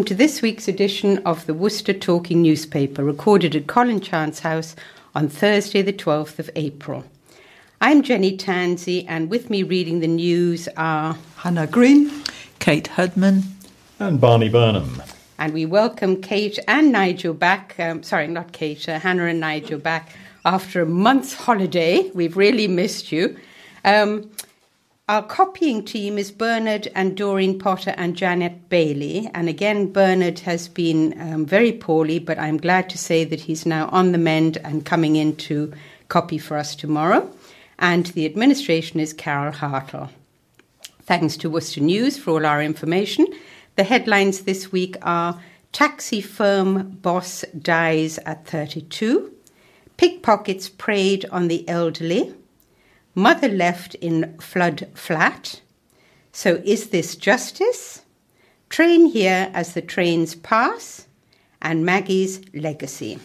Welcome to this week's edition of the Worcester Talking newspaper, recorded at Colin Chance House on Thursday, the 12th of April. I'm Jenny Tansey, and with me reading the news are Hannah Green, Kate Hudman, and Barney Burnham. And we welcome Kate and Nigel back. Um, sorry, not Kate, uh, Hannah and Nigel back after a month's holiday. We've really missed you. Um, our copying team is Bernard and Doreen Potter and Janet Bailey. And again, Bernard has been um, very poorly, but I'm glad to say that he's now on the mend and coming in to copy for us tomorrow. And the administration is Carol Hartle. Thanks to Worcester News for all our information. The headlines this week are Taxi firm boss dies at 32, pickpockets preyed on the elderly, Mother left in flood flat. So is this justice? Train here as the trains pass, and Maggie's legacy.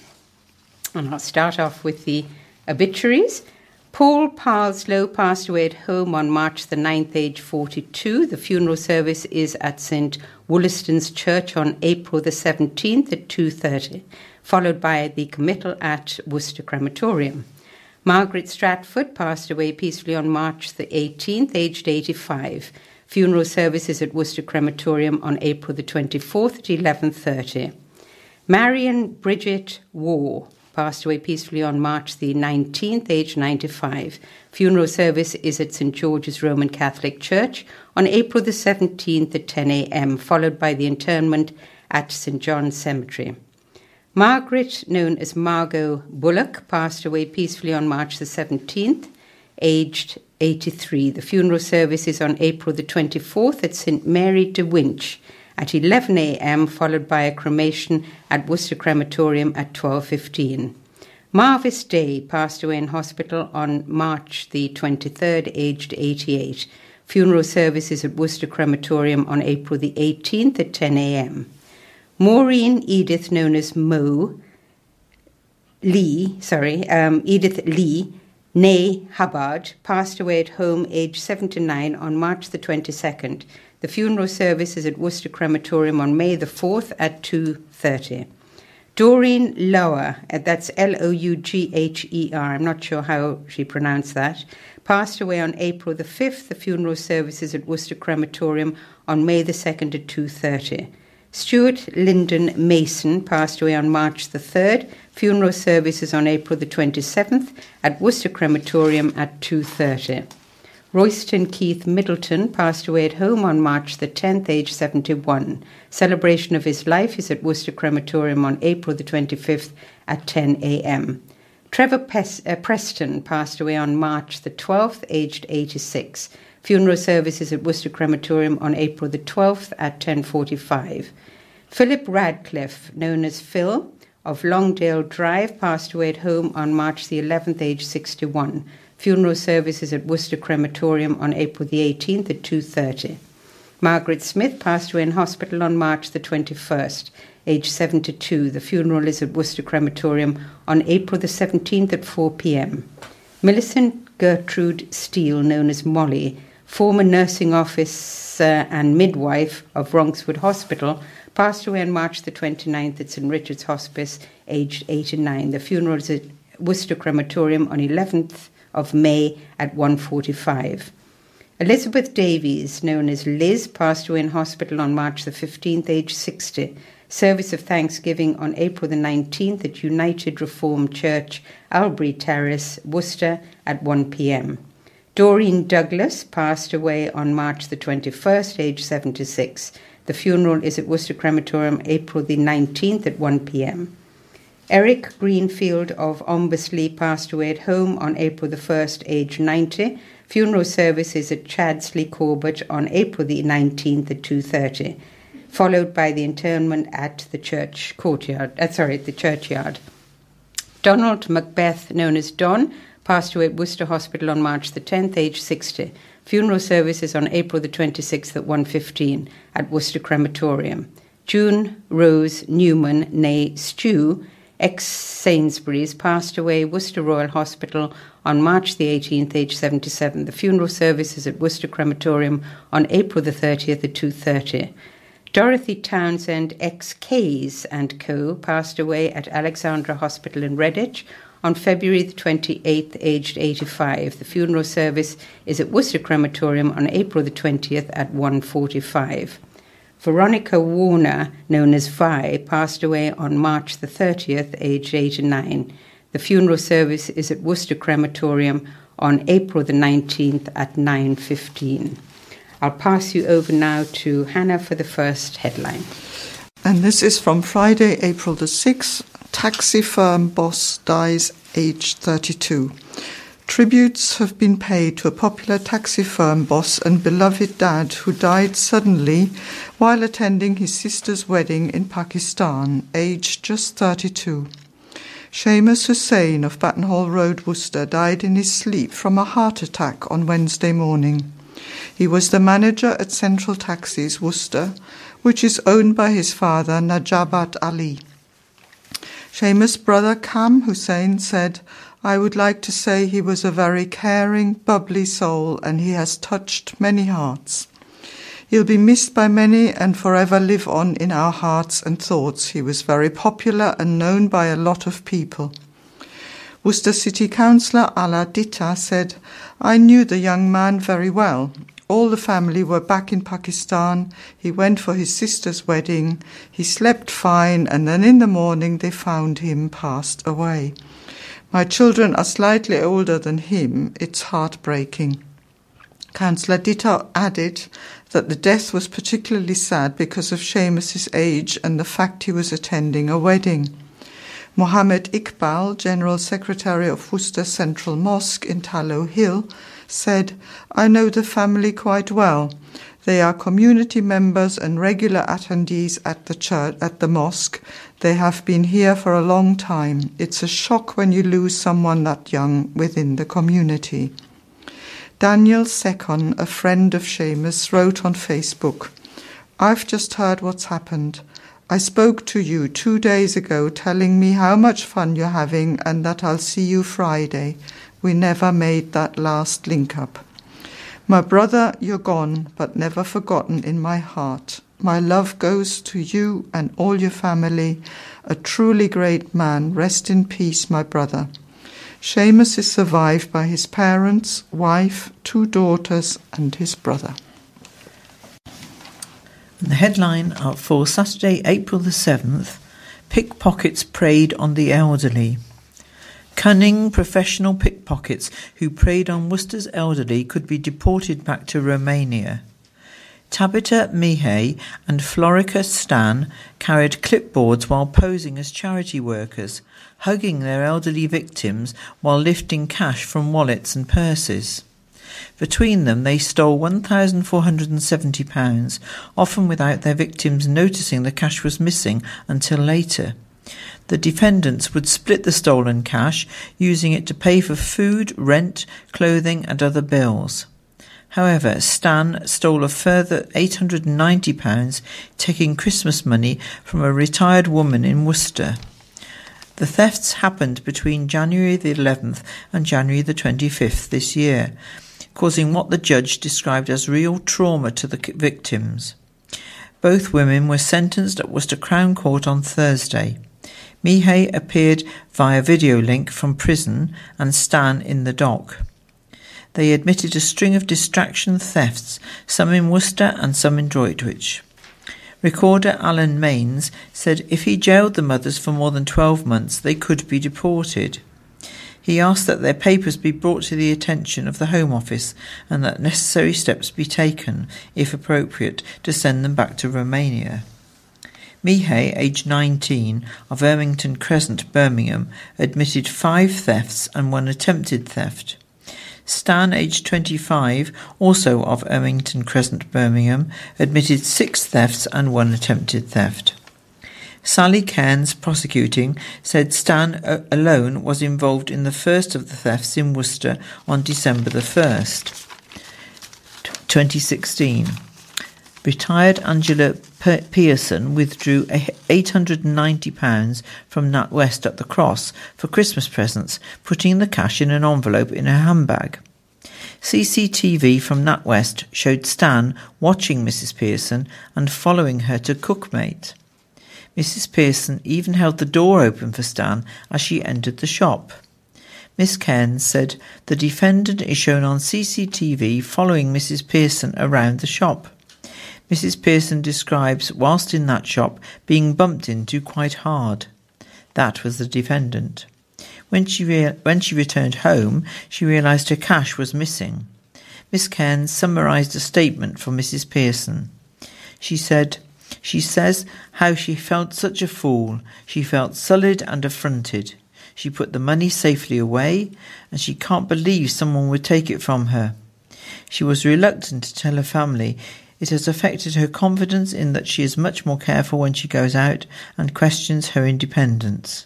And I'll start off with the obituaries. Paul Parslow passed away at home on March the 9th, age 42. The funeral service is at St. Wollaston's Church on April the 17th at 2.30, followed by the committal at Worcester Crematorium. Margaret Stratford passed away peacefully on March the 18th, aged 85. Funeral services at Worcester Crematorium on April the 24th at 11:30. Marion Bridget War passed away peacefully on March the 19th, aged 95. Funeral service is at St George's Roman Catholic Church on April the 17th at 10 a.m., followed by the interment at St John's Cemetery. Margaret, known as Margot Bullock, passed away peacefully on March the 17th, aged 83. The funeral service is on April the 24th at St Mary de Winch at 11 a.m., followed by a cremation at Worcester Crematorium at 12.15. Marvis Day passed away in hospital on March the 23rd, aged 88. Funeral services at Worcester Crematorium on April the 18th at 10 a.m. Maureen Edith, known as Mo Lee, sorry, um, Edith Lee, nay Hubbard, passed away at home aged 79 on March the 22nd. The funeral service is at Worcester Crematorium on May the 4th at 2.30. Doreen Lower, uh, that's L O U G H E R, I'm not sure how she pronounced that, passed away on April the 5th. The funeral service is at Worcester Crematorium on May the 2nd at 2.30. Stuart Lyndon Mason passed away on March the 3rd. Funeral services on April the 27th at Worcester Crematorium at 2.30. Royston Keith Middleton passed away at home on March the 10th, age 71. Celebration of his life is at Worcester Crematorium on April the 25th at 10 a.m. Trevor Pes- uh, Preston passed away on March the 12th, aged 86. Funeral services at Worcester Crematorium on April the 12th at 10:45. Philip Radcliffe, known as Phil, of Longdale Drive, passed away at home on March the 11th, aged 61. Funeral services at Worcester Crematorium on April the 18th at 2:30. Margaret Smith passed away in hospital on March the 21st, age 72. The funeral is at Worcester Crematorium on April the 17th at 4 p.m. Millicent Gertrude Steele, known as Molly, former nursing officer and midwife of Ronkswood Hospital, passed away on March the 29th at St Richard's Hospice, aged 89. The funeral is at Worcester Crematorium on 11th of May at 1.45. Elizabeth Davies, known as Liz, passed away in hospital on March the 15th, aged 60. Service of Thanksgiving on April the 19th at United Reformed Church, Albany Terrace, Worcester at 1 p.m. Doreen Douglas passed away on March the 21st, age 76. The funeral is at Worcester Crematorium, April the 19th at 1 p.m. Eric Greenfield of Ombersley passed away at home on April the 1st, age 90. Funeral service is at Chaddesley Corbett on April the 19th at 2.30, followed by the interment at the church courtyard, uh, sorry, at the churchyard. Donald Macbeth, known as Don, passed away at Worcester Hospital on March the 10th, aged 60. Funeral services on April the 26th at 1.15 at Worcester Crematorium. June Rose Newman, née Stew, ex Sainsbury's, passed away Worcester Royal Hospital on March the 18th, aged 77. The funeral service is at Worcester Crematorium on April the 30th at 2.30. Dorothy Townsend, ex Kays and Co., passed away at Alexandra Hospital in Redditch on February the 28th, aged 85. The funeral service is at Worcester Crematorium on April the 20th at 1.45. Veronica Warner, known as Vi, passed away on March the 30th, aged 89. The funeral service is at Worcester Crematorium on April the 19th at 9.15. I'll pass you over now to Hannah for the first headline. And this is from Friday, April the 6th. Taxi firm boss dies aged 32. Tributes have been paid to a popular taxi firm boss and beloved dad who died suddenly while attending his sister's wedding in Pakistan, aged just 32. Seamus Hussain of Battenhall Road, Worcester, died in his sleep from a heart attack on Wednesday morning. He was the manager at Central Taxis, Worcester, which is owned by his father, Najabat Ali. Seamus' brother Cam Hussain said, I would like to say he was a very caring, bubbly soul and he has touched many hearts. He'll be missed by many and forever live on in our hearts and thoughts. He was very popular and known by a lot of people. Worcester City Councillor Allah Ditta said, I knew the young man very well. All the family were back in Pakistan. He went for his sister's wedding. He slept fine, and then in the morning they found him passed away. My children are slightly older than him. It's heartbreaking. Councillor Ditta added that the death was particularly sad because of Seamus's age and the fact he was attending a wedding. Mohammed Iqbal, General Secretary of Worcester Central Mosque in Tallow Hill, said, I know the family quite well. They are community members and regular attendees at the church, at the mosque. They have been here for a long time. It's a shock when you lose someone that young within the community. Daniel Secon, a friend of Seamus, wrote on Facebook, I've just heard what's happened. I spoke to you two days ago telling me how much fun you're having and that I'll see you Friday. We never made that last link up. My brother, you're gone, but never forgotten in my heart. My love goes to you and all your family. A truly great man. Rest in peace, my brother. Seamus is survived by his parents, wife, two daughters, and his brother. The headline for Saturday, April the 7th Pickpockets preyed on the elderly. Cunning professional pickpockets who preyed on Worcester's elderly could be deported back to Romania. Tabitha Mihai and Florica Stan carried clipboards while posing as charity workers, hugging their elderly victims while lifting cash from wallets and purses. Between them, they stole £1,470, often without their victims noticing the cash was missing until later. The defendants would split the stolen cash, using it to pay for food, rent, clothing, and other bills. However, Stan stole a further £890, taking Christmas money from a retired woman in Worcester. The thefts happened between January the 11th and January the 25th this year, causing what the judge described as real trauma to the victims. Both women were sentenced at Worcester Crown Court on Thursday. Mihai appeared via video link from prison and Stan in the dock. They admitted a string of distraction thefts, some in Worcester and some in Droitwich. Recorder Alan Mains said if he jailed the mothers for more than 12 months, they could be deported. He asked that their papers be brought to the attention of the Home Office and that necessary steps be taken, if appropriate, to send them back to Romania. Mihai, aged 19, of Ermington Crescent, Birmingham, admitted five thefts and one attempted theft. Stan, aged 25, also of Ermington Crescent, Birmingham, admitted six thefts and one attempted theft. Sally Cairns, prosecuting, said Stan uh, alone was involved in the first of the thefts in Worcester on December the 1st, 2016. Retired Angela Pearson withdrew £890 from NatWest at the Cross for Christmas presents, putting the cash in an envelope in her handbag. CCTV from NatWest showed Stan watching Mrs. Pearson and following her to Cookmate. Mrs. Pearson even held the door open for Stan as she entered the shop. Miss Cairns said the defendant is shown on CCTV following Mrs. Pearson around the shop. Mrs. Pearson describes, whilst in that shop, being bumped into quite hard. That was the defendant. When she, rea- when she returned home, she realised her cash was missing. Miss Cairns summarised a statement from Mrs. Pearson. She said, She says how she felt such a fool. She felt sullied and affronted. She put the money safely away, and she can't believe someone would take it from her. She was reluctant to tell her family it has affected her confidence in that she is much more careful when she goes out and questions her independence.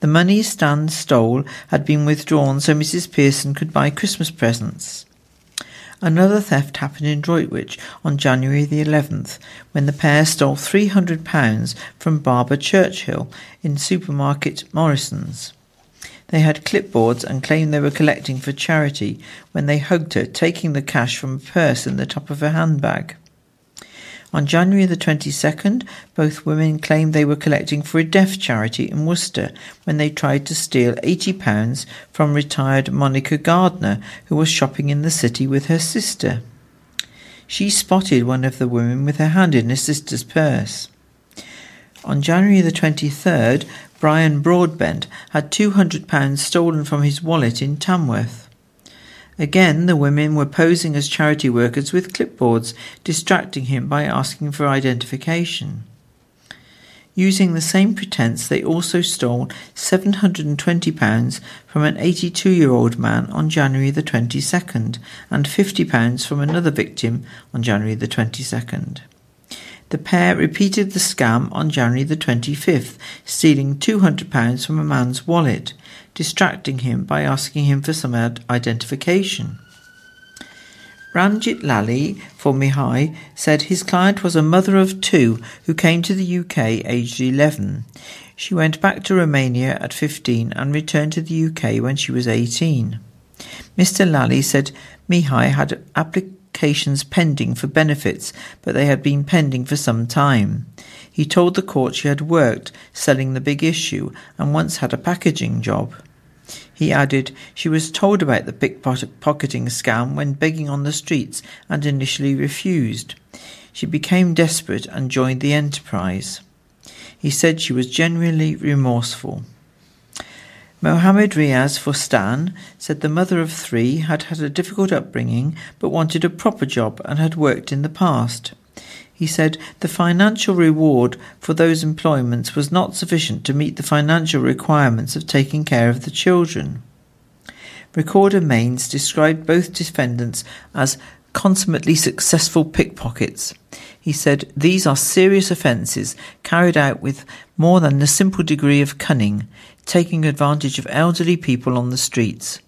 The money Stan stole had been withdrawn so Mrs. Pearson could buy Christmas presents. Another theft happened in Droitwich on January the 11th when the pair stole £300 from Barbara Churchill in supermarket Morrison's. They had clipboards and claimed they were collecting for charity when they hugged her, taking the cash from a purse in the top of her handbag. On January the 22nd, both women claimed they were collecting for a deaf charity in Worcester when they tried to steal £80 from retired Monica Gardner, who was shopping in the city with her sister. She spotted one of the women with her hand in her sister's purse. On January the 23rd, Brian Broadbent had £200 stolen from his wallet in Tamworth. Again, the women were posing as charity workers with clipboards, distracting him by asking for identification. Using the same pretense, they also stole £720 from an 82 year old man on January the 22nd and £50 from another victim on January the 22nd. The pair repeated the scam on January the 25th, stealing £200 from a man's wallet, distracting him by asking him for some identification. Ranjit Lally for Mihai said his client was a mother of two who came to the UK aged 11. She went back to Romania at 15 and returned to the UK when she was 18. Mr. Lally said Mihai had applications applications pending for benefits, but they had been pending for some time. He told the court she had worked selling the big issue and once had a packaging job. He added she was told about the pickpocketing scam when begging on the streets and initially refused. She became desperate and joined the enterprise. He said she was genuinely remorseful. Mohammed Riaz for Stan said the mother of three had had a difficult upbringing but wanted a proper job and had worked in the past. He said the financial reward for those employments was not sufficient to meet the financial requirements of taking care of the children. Recorder Mains described both defendants as consummately successful pickpockets. He said these are serious offences carried out with more than a simple degree of cunning, taking advantage of elderly people on the streets.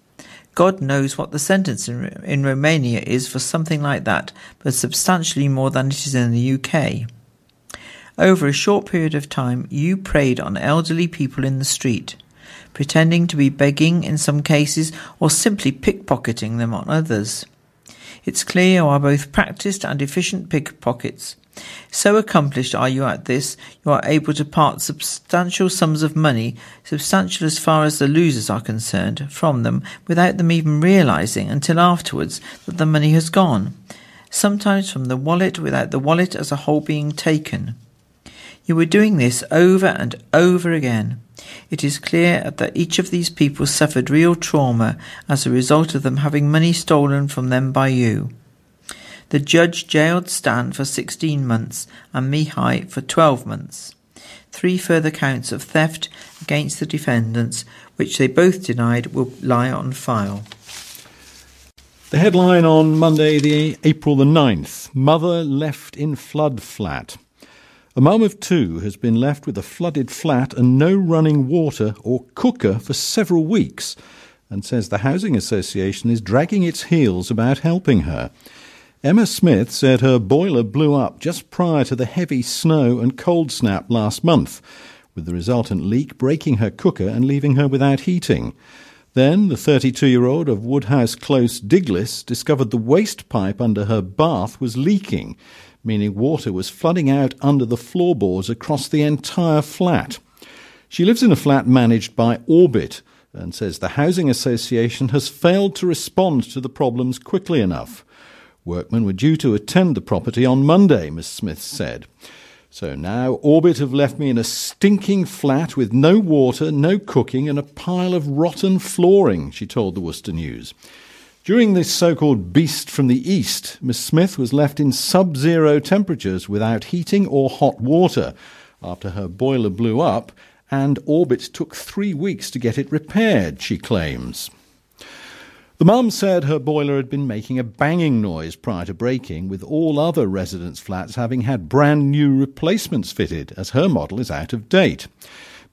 God knows what the sentence in, in Romania is for something like that, but substantially more than it is in the UK. Over a short period of time, you preyed on elderly people in the street, pretending to be begging in some cases or simply pickpocketing them on others. It's clear you are both practised and efficient pickpockets. So accomplished are you at this, you are able to part substantial sums of money, substantial as far as the losers are concerned, from them without them even realizing until afterwards that the money has gone, sometimes from the wallet without the wallet as a whole being taken. You were doing this over and over again. It is clear that each of these people suffered real trauma as a result of them having money stolen from them by you. The judge jailed Stan for 16 months and Mihai for 12 months. Three further counts of theft against the defendants, which they both denied, will lie on file. The headline on Monday, the April the 9th Mother left in flood flat. A mum of two has been left with a flooded flat and no running water or cooker for several weeks and says the Housing Association is dragging its heels about helping her. Emma Smith said her boiler blew up just prior to the heavy snow and cold snap last month, with the resultant leak breaking her cooker and leaving her without heating. Then the 32 year old of Woodhouse Close, Diglis, discovered the waste pipe under her bath was leaking, meaning water was flooding out under the floorboards across the entire flat. She lives in a flat managed by Orbit and says the Housing Association has failed to respond to the problems quickly enough. Workmen were due to attend the property on Monday, Miss Smith said. So now Orbit have left me in a stinking flat with no water, no cooking, and a pile of rotten flooring, she told the Worcester News. During this so called beast from the east, Miss Smith was left in sub zero temperatures without heating or hot water after her boiler blew up, and Orbit took three weeks to get it repaired, she claims. The mum said her boiler had been making a banging noise prior to breaking, with all other residents' flats having had brand new replacements fitted, as her model is out of date.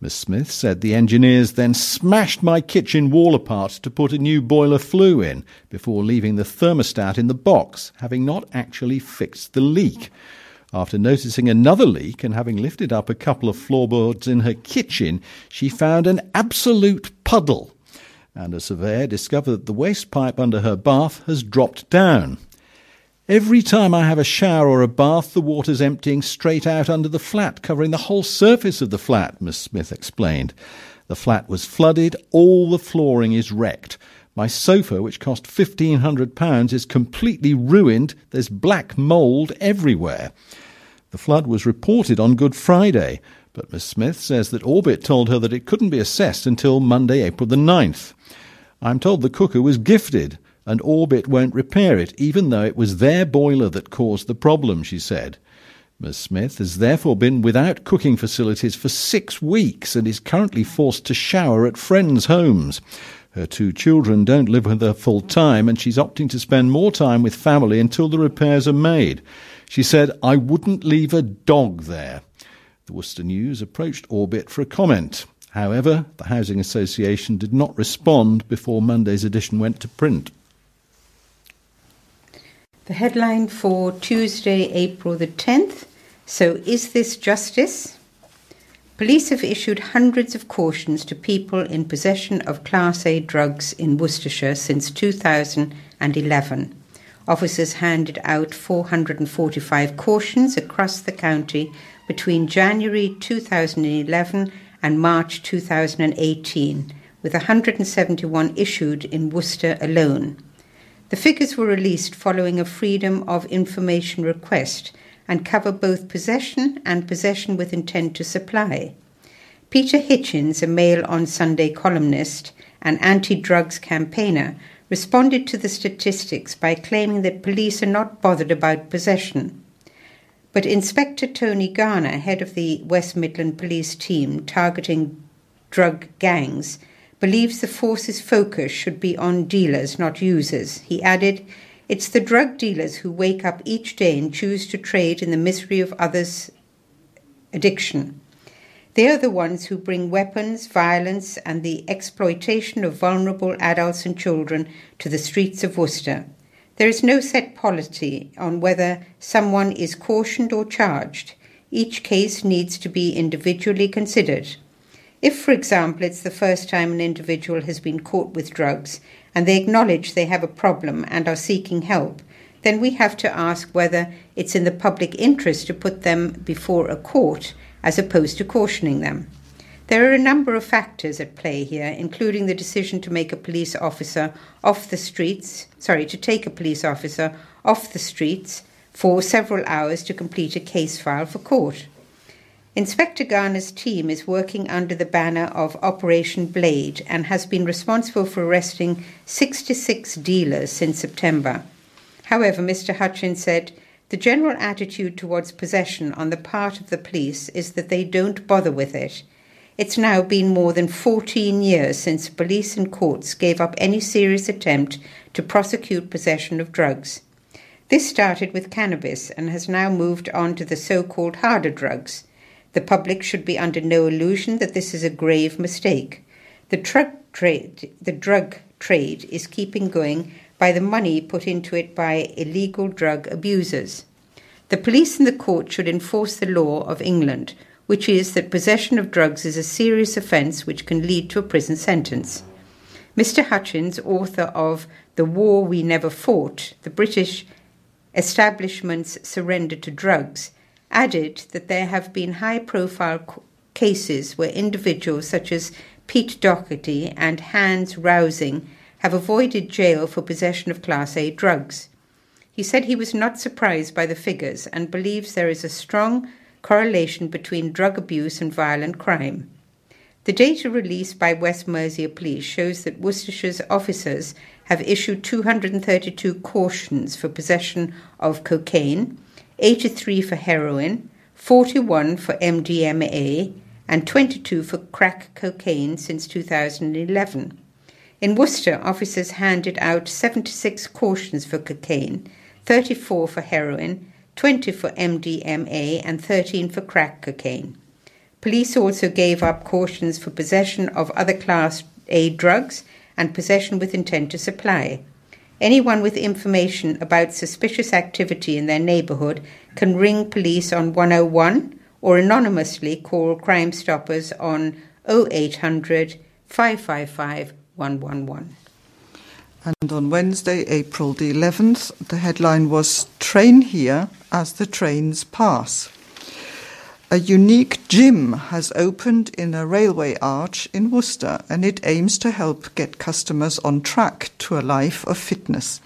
Miss Smith said the engineers then smashed my kitchen wall apart to put a new boiler flue in before leaving the thermostat in the box, having not actually fixed the leak. After noticing another leak and having lifted up a couple of floorboards in her kitchen, she found an absolute puddle and a surveyor discovered that the waste pipe under her bath has dropped down. Every time I have a shower or a bath, the water's emptying straight out under the flat, covering the whole surface of the flat, Miss Smith explained. The flat was flooded, all the flooring is wrecked. My sofa, which cost £1,500, is completely ruined. There's black mould everywhere. The flood was reported on Good Friday, but Miss Smith says that Orbit told her that it couldn't be assessed until Monday, April the 9th. I'm told the cooker was gifted and Orbit won't repair it, even though it was their boiler that caused the problem, she said. Ms. Smith has therefore been without cooking facilities for six weeks and is currently forced to shower at friends' homes. Her two children don't live with her full time, and she's opting to spend more time with family until the repairs are made. She said, I wouldn't leave a dog there. The Worcester News approached Orbit for a comment. However, the Housing Association did not respond before Monday's edition went to print. The headline for Tuesday, April the 10th. So, is this justice? Police have issued hundreds of cautions to people in possession of Class A drugs in Worcestershire since 2011. Officers handed out 445 cautions across the county between January 2011 and March 2018, with 171 issued in Worcester alone. The figures were released following a Freedom of Information request and cover both possession and possession with intent to supply. Peter Hitchens, a Mail on Sunday columnist and anti drugs campaigner, responded to the statistics by claiming that police are not bothered about possession. But Inspector Tony Garner, head of the West Midland Police team targeting drug gangs, believes the force's focus should be on dealers, not users. He added, It's the drug dealers who wake up each day and choose to trade in the misery of others' addiction. They are the ones who bring weapons, violence, and the exploitation of vulnerable adults and children to the streets of Worcester. There is no set policy on whether someone is cautioned or charged. Each case needs to be individually considered. If, for example, it's the first time an individual has been caught with drugs and they acknowledge they have a problem and are seeking help, then we have to ask whether it's in the public interest to put them before a court as opposed to cautioning them. There are a number of factors at play here, including the decision to make a police officer off the streets, sorry, to take a police officer off the streets for several hours to complete a case file for court. Inspector Garner's team is working under the banner of Operation Blade and has been responsible for arresting 66 dealers since September. However, Mr. Hitchens said the general attitude towards possession on the part of the police is that they don't bother with it. It's now been more than 14 years since police and courts gave up any serious attempt to prosecute possession of drugs. This started with cannabis and has now moved on to the so called harder drugs. The public should be under no illusion that this is a grave mistake. The drug trade, the drug trade is keeping going by the money put into it by illegal drug abusers. The police and the court should enforce the law of England, which is that possession of drugs is a serious offence which can lead to a prison sentence. Mr. Hitchens, author of The War We Never Fought, the British establishment's surrender to drugs, added that there have been high profile cases where individuals such as Pete Doherty and Hans Rausing have avoided jail for possession of Class A drugs. He said he was not surprised by the figures and believes there is a strong correlation between drug abuse and violent crime. The data released by West Mercia Police shows that Worcestershire's officers have issued 232 cautions for possession of cocaine, 83 for heroin, 41 for MDMA, and 22 for crack cocaine since 2011. In Worcester, officers handed out 76 cautions for cocaine, 34 for heroin, 20 for MDMA, and 13 for crack cocaine. Police also gave up cautions for possession of other Class A drugs and possession with intent to supply. Anyone with information about suspicious activity in their neighbourhood can ring police on 101 or anonymously call Crime Stoppers on 0800 555 111. And on Wednesday, April the 11th, the headline was Train Here as the Trains Pass. A unique gym has opened in a railway arch in Worcester and it aims to help get customers on track to a life of fitness.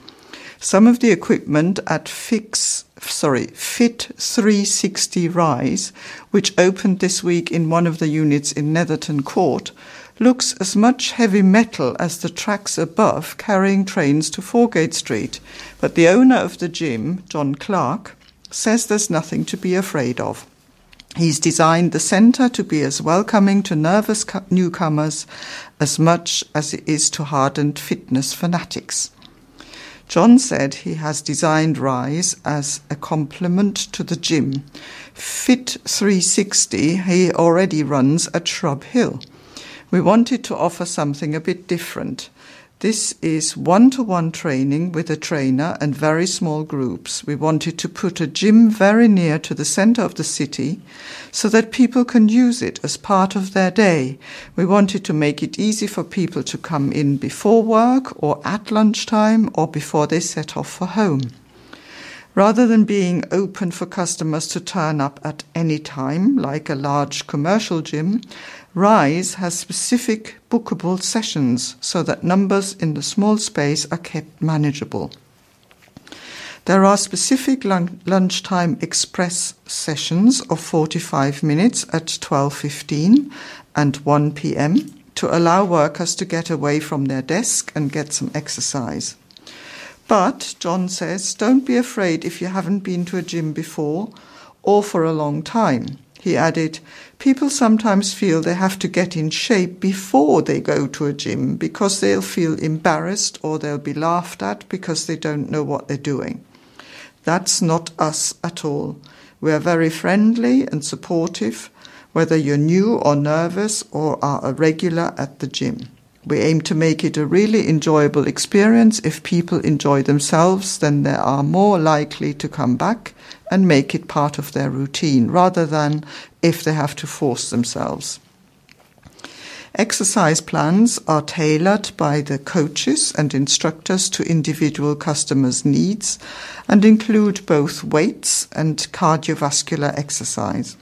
Some of the equipment at Fix, sorry, Fit 360 Rise, which opened this week in one of the units in Netherton Court, looks as much heavy metal as the tracks above carrying trains to Foregate Street. But the owner of the gym, John Clark, says there's nothing to be afraid of. He's designed the centre to be as welcoming to nervous newcomers as much as it is to hardened fitness fanatics. John said he has designed Rise as a complement to the gym. Fit 360 he already runs at Shrub Hill. We wanted to offer something a bit different. This is one to one training with a trainer and very small groups. We wanted to put a gym very near to the center of the city so that people can use it as part of their day. We wanted to make it easy for people to come in before work or at lunchtime or before they set off for home. Rather than being open for customers to turn up at any time, like a large commercial gym, Rise has specific bookable sessions so that numbers in the small space are kept manageable. There are specific lun- lunchtime express sessions of 45 minutes at 12:15 and 1 p.m. to allow workers to get away from their desk and get some exercise. But John says, don't be afraid if you haven't been to a gym before or for a long time. He added, People sometimes feel they have to get in shape before they go to a gym because they'll feel embarrassed or they'll be laughed at because they don't know what they're doing. That's not us at all. We are very friendly and supportive, whether you're new or nervous or are a regular at the gym. We aim to make it a really enjoyable experience. If people enjoy themselves, then they are more likely to come back and make it part of their routine rather than if they have to force themselves. Exercise plans are tailored by the coaches and instructors to individual customers' needs and include both weights and cardiovascular exercise.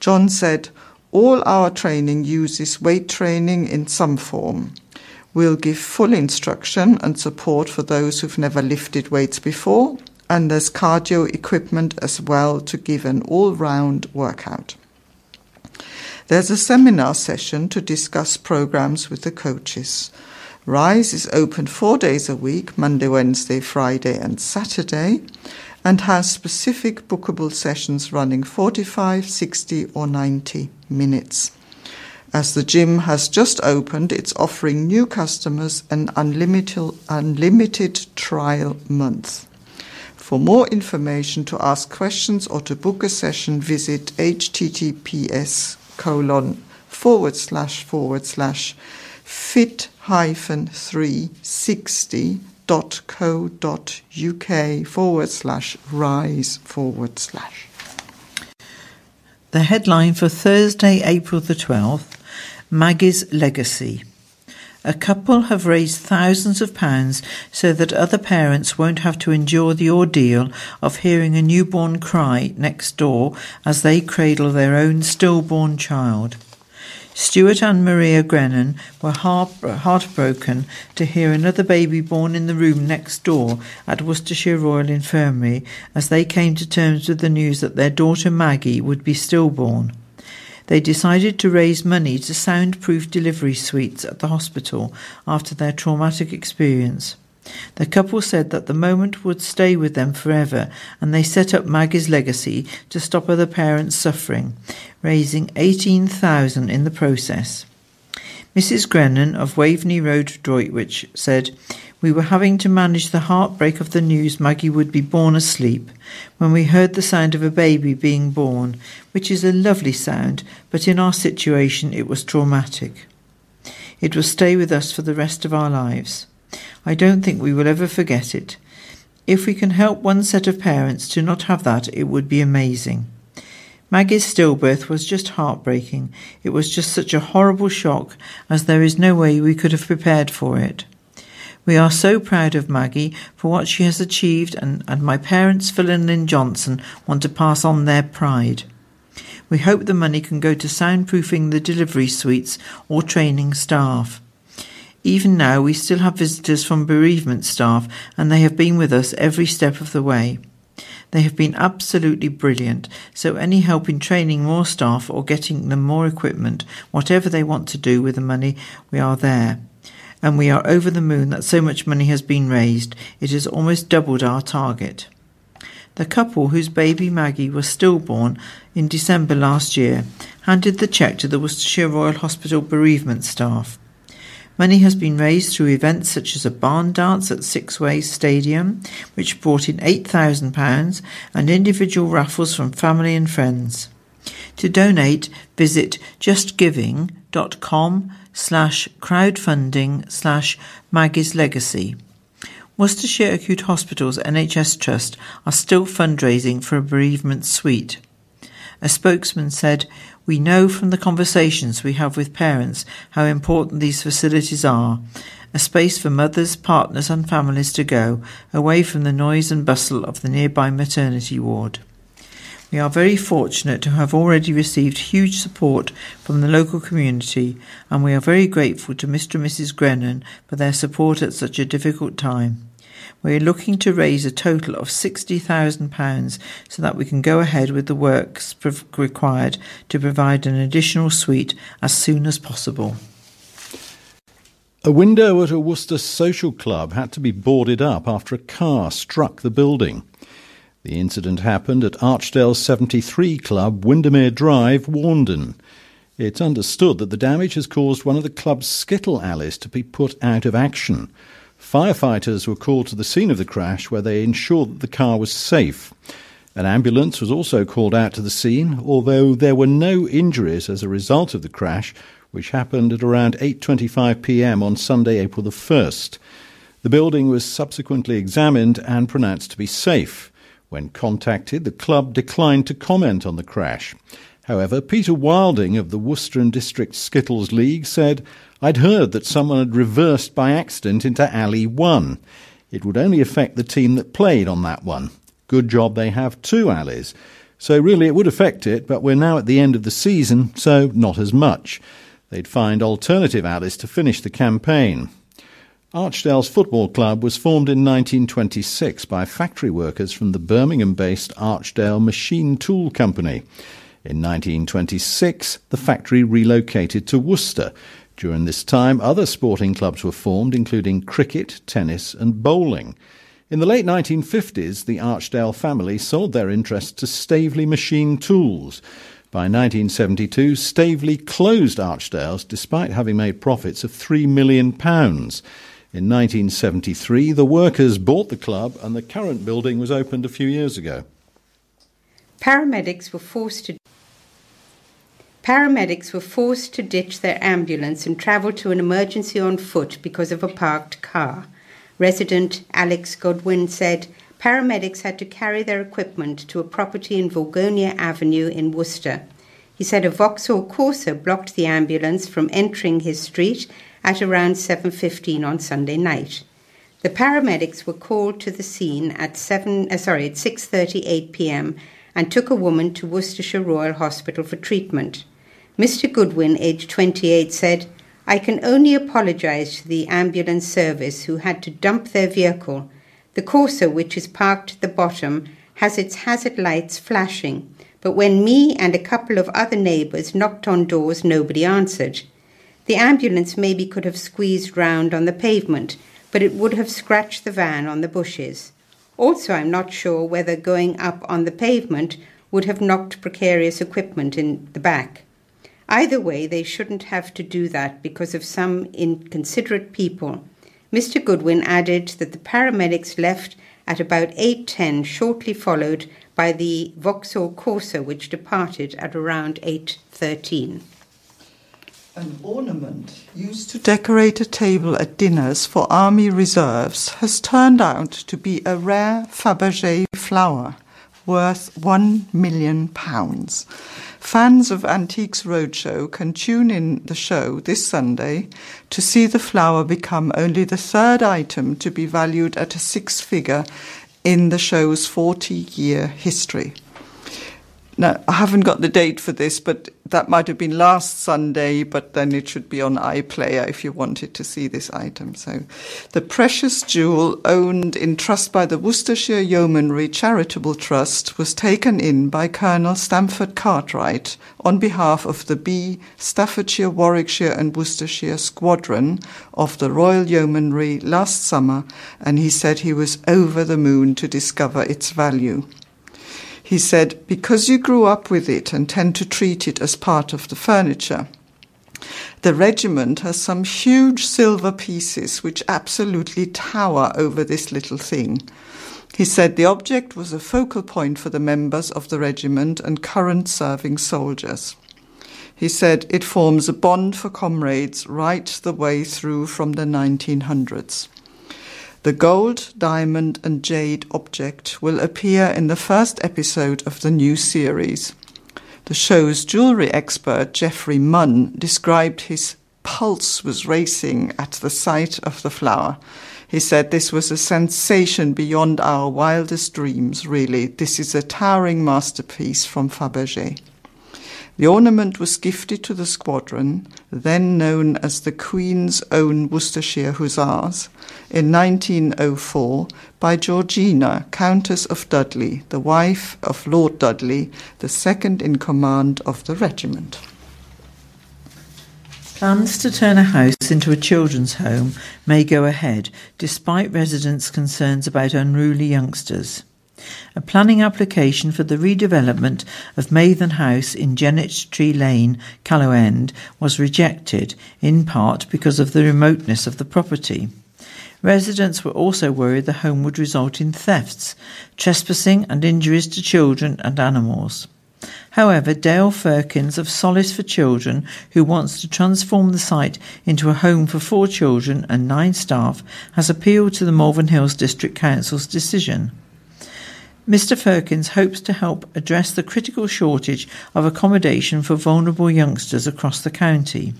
John said, All our training uses weight training in some form. We'll give full instruction and support for those who've never lifted weights before and there's cardio equipment as well to give an all round workout. There's a seminar session to discuss programs with the coaches. Rise is open four days a week Monday, Wednesday, Friday, and Saturday and has specific bookable sessions running 45, 60, or 90 minutes. As the gym has just opened, it's offering new customers an unlimited, unlimited trial month. For more information, to ask questions or to book a session, visit https colon forward slash forward slash fit hyphen 360 dot co dot uk forward slash rise forward slash. The headline for Thursday, April the 12th Maggie's Legacy. A couple have raised thousands of pounds so that other parents won't have to endure the ordeal of hearing a newborn cry next door as they cradle their own stillborn child. Stuart and Maria Grennan were heart- heartbroken to hear another baby born in the room next door at Worcestershire Royal Infirmary as they came to terms with the news that their daughter Maggie would be stillborn. They decided to raise money to soundproof delivery suites at the hospital after their traumatic experience. The couple said that the moment would stay with them forever, and they set up Maggie's legacy to stop other parents suffering, raising 18,000 in the process. Mrs. Grennan of Waveney Road, Droitwich, said, We were having to manage the heartbreak of the news Maggie would be born asleep when we heard the sound of a baby being born, which is a lovely sound, but in our situation it was traumatic. It will stay with us for the rest of our lives. I don't think we will ever forget it. If we can help one set of parents to not have that, it would be amazing. Maggie's stillbirth was just heartbreaking. It was just such a horrible shock, as there is no way we could have prepared for it. We are so proud of Maggie for what she has achieved, and, and my parents, Phil and Lynn Johnson, want to pass on their pride. We hope the money can go to soundproofing the delivery suites or training staff. Even now, we still have visitors from bereavement staff, and they have been with us every step of the way. They have been absolutely brilliant, so any help in training more staff or getting them more equipment, whatever they want to do with the money, we are there. And we are over the moon that so much money has been raised, it has almost doubled our target. The couple whose baby Maggie was stillborn in December last year handed the cheque to the Worcestershire Royal Hospital bereavement staff. Money has been raised through events such as a barn dance at Sixways Stadium, which brought in £8,000, and individual raffles from family and friends. To donate, visit justgiving.com slash crowdfunding slash Maggie's Legacy. Worcestershire Acute Hospitals NHS Trust are still fundraising for a bereavement suite. A spokesman said, We know from the conversations we have with parents how important these facilities are a space for mothers, partners, and families to go away from the noise and bustle of the nearby maternity ward. We are very fortunate to have already received huge support from the local community, and we are very grateful to Mr. and Mrs. Grennan for their support at such a difficult time. We are looking to raise a total of £60,000 so that we can go ahead with the works required to provide an additional suite as soon as possible. A window at a Worcester social club had to be boarded up after a car struck the building. The incident happened at Archdale 73 Club, Windermere Drive, Warndon. It's understood that the damage has caused one of the club's skittle alleys to be put out of action. Firefighters were called to the scene of the crash where they ensured that the car was safe. An ambulance was also called out to the scene, although there were no injuries as a result of the crash, which happened at around 8:25 p.m. on Sunday, April the 1st. The building was subsequently examined and pronounced to be safe. When contacted, the club declined to comment on the crash. However, Peter Wilding of the Worcester and District Skittles League said, I'd heard that someone had reversed by accident into Alley 1. It would only affect the team that played on that one. Good job they have two alleys. So really it would affect it, but we're now at the end of the season, so not as much. They'd find alternative alleys to finish the campaign. Archdale's Football Club was formed in 1926 by factory workers from the Birmingham based Archdale Machine Tool Company. In 1926, the factory relocated to Worcester. During this time, other sporting clubs were formed, including cricket, tennis, and bowling. In the late 1950s, the Archdale family sold their interest to Staveley Machine Tools. By 1972, Staveley closed Archdale's despite having made profits of £3 million. In 1973, the workers bought the club and the current building was opened a few years ago. Paramedics were forced to Paramedics were forced to ditch their ambulance and travel to an emergency on foot because of a parked car. Resident Alex Godwin said paramedics had to carry their equipment to a property in Vorgonia Avenue in Worcester. He said a Vauxhall Corsa blocked the ambulance from entering his street at around 7:15 on Sunday night. The paramedics were called to the scene at 7 uh, sorry, at 6:38 p.m. and took a woman to Worcestershire Royal Hospital for treatment. Mr. Goodwin, aged 28, said, I can only apologise to the ambulance service who had to dump their vehicle. The Corsa, which is parked at the bottom, has its hazard lights flashing, but when me and a couple of other neighbours knocked on doors, nobody answered. The ambulance maybe could have squeezed round on the pavement, but it would have scratched the van on the bushes. Also, I'm not sure whether going up on the pavement would have knocked precarious equipment in the back. Either way, they shouldn't have to do that because of some inconsiderate people. Mr. Goodwin added that the paramedics left at about 8.10, shortly followed by the Vauxhall Corsa, which departed at around 8.13. An ornament used to decorate a table at dinners for army reserves has turned out to be a rare Fabergé flower worth one million pounds. Fans of Antiques Roadshow can tune in the show this Sunday to see the flower become only the third item to be valued at a six figure in the show's 40 year history. Now, I haven't got the date for this, but that might have been last Sunday, but then it should be on iPlayer if you wanted to see this item. So, the precious jewel, owned in trust by the Worcestershire Yeomanry Charitable Trust, was taken in by Colonel Stamford Cartwright on behalf of the B, Staffordshire, Warwickshire, and Worcestershire Squadron of the Royal Yeomanry last summer, and he said he was over the moon to discover its value. He said, Because you grew up with it and tend to treat it as part of the furniture. The regiment has some huge silver pieces which absolutely tower over this little thing. He said the object was a focal point for the members of the regiment and current serving soldiers. He said it forms a bond for comrades right the way through from the 1900s. The gold, diamond, and jade object will appear in the first episode of the new series. The show's jewellery expert, Geoffrey Munn, described his pulse was racing at the sight of the flower. He said this was a sensation beyond our wildest dreams, really. This is a towering masterpiece from Fabergé. The ornament was gifted to the squadron, then known as the Queen's Own Worcestershire Hussars, in 1904 by Georgina, Countess of Dudley, the wife of Lord Dudley, the second in command of the regiment. Plans to turn a house into a children's home may go ahead, despite residents' concerns about unruly youngsters. A planning application for the redevelopment of Mathen House in Jennet Tree Lane, Callow End, was rejected, in part because of the remoteness of the property. Residents were also worried the home would result in thefts, trespassing, and injuries to children and animals. However, Dale Firkins of Solace for Children, who wants to transform the site into a home for four children and nine staff, has appealed to the Malvern Hills District Council's decision. Mr. Firkins hopes to help address the critical shortage of accommodation for vulnerable youngsters across the county.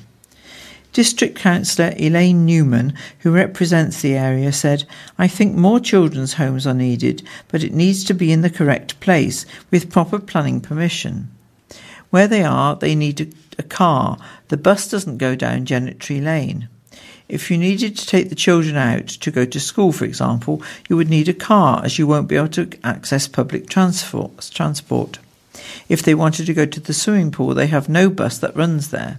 District Councillor Elaine Newman, who represents the area, said, I think more children's homes are needed, but it needs to be in the correct place with proper planning permission. Where they are, they need a, car. The bus doesn't go down Jennet Lane. If you needed to take the children out to go to school, for example, you would need a car as you won't be able to access public transport. If they wanted to go to the swimming pool, they have no bus that runs there.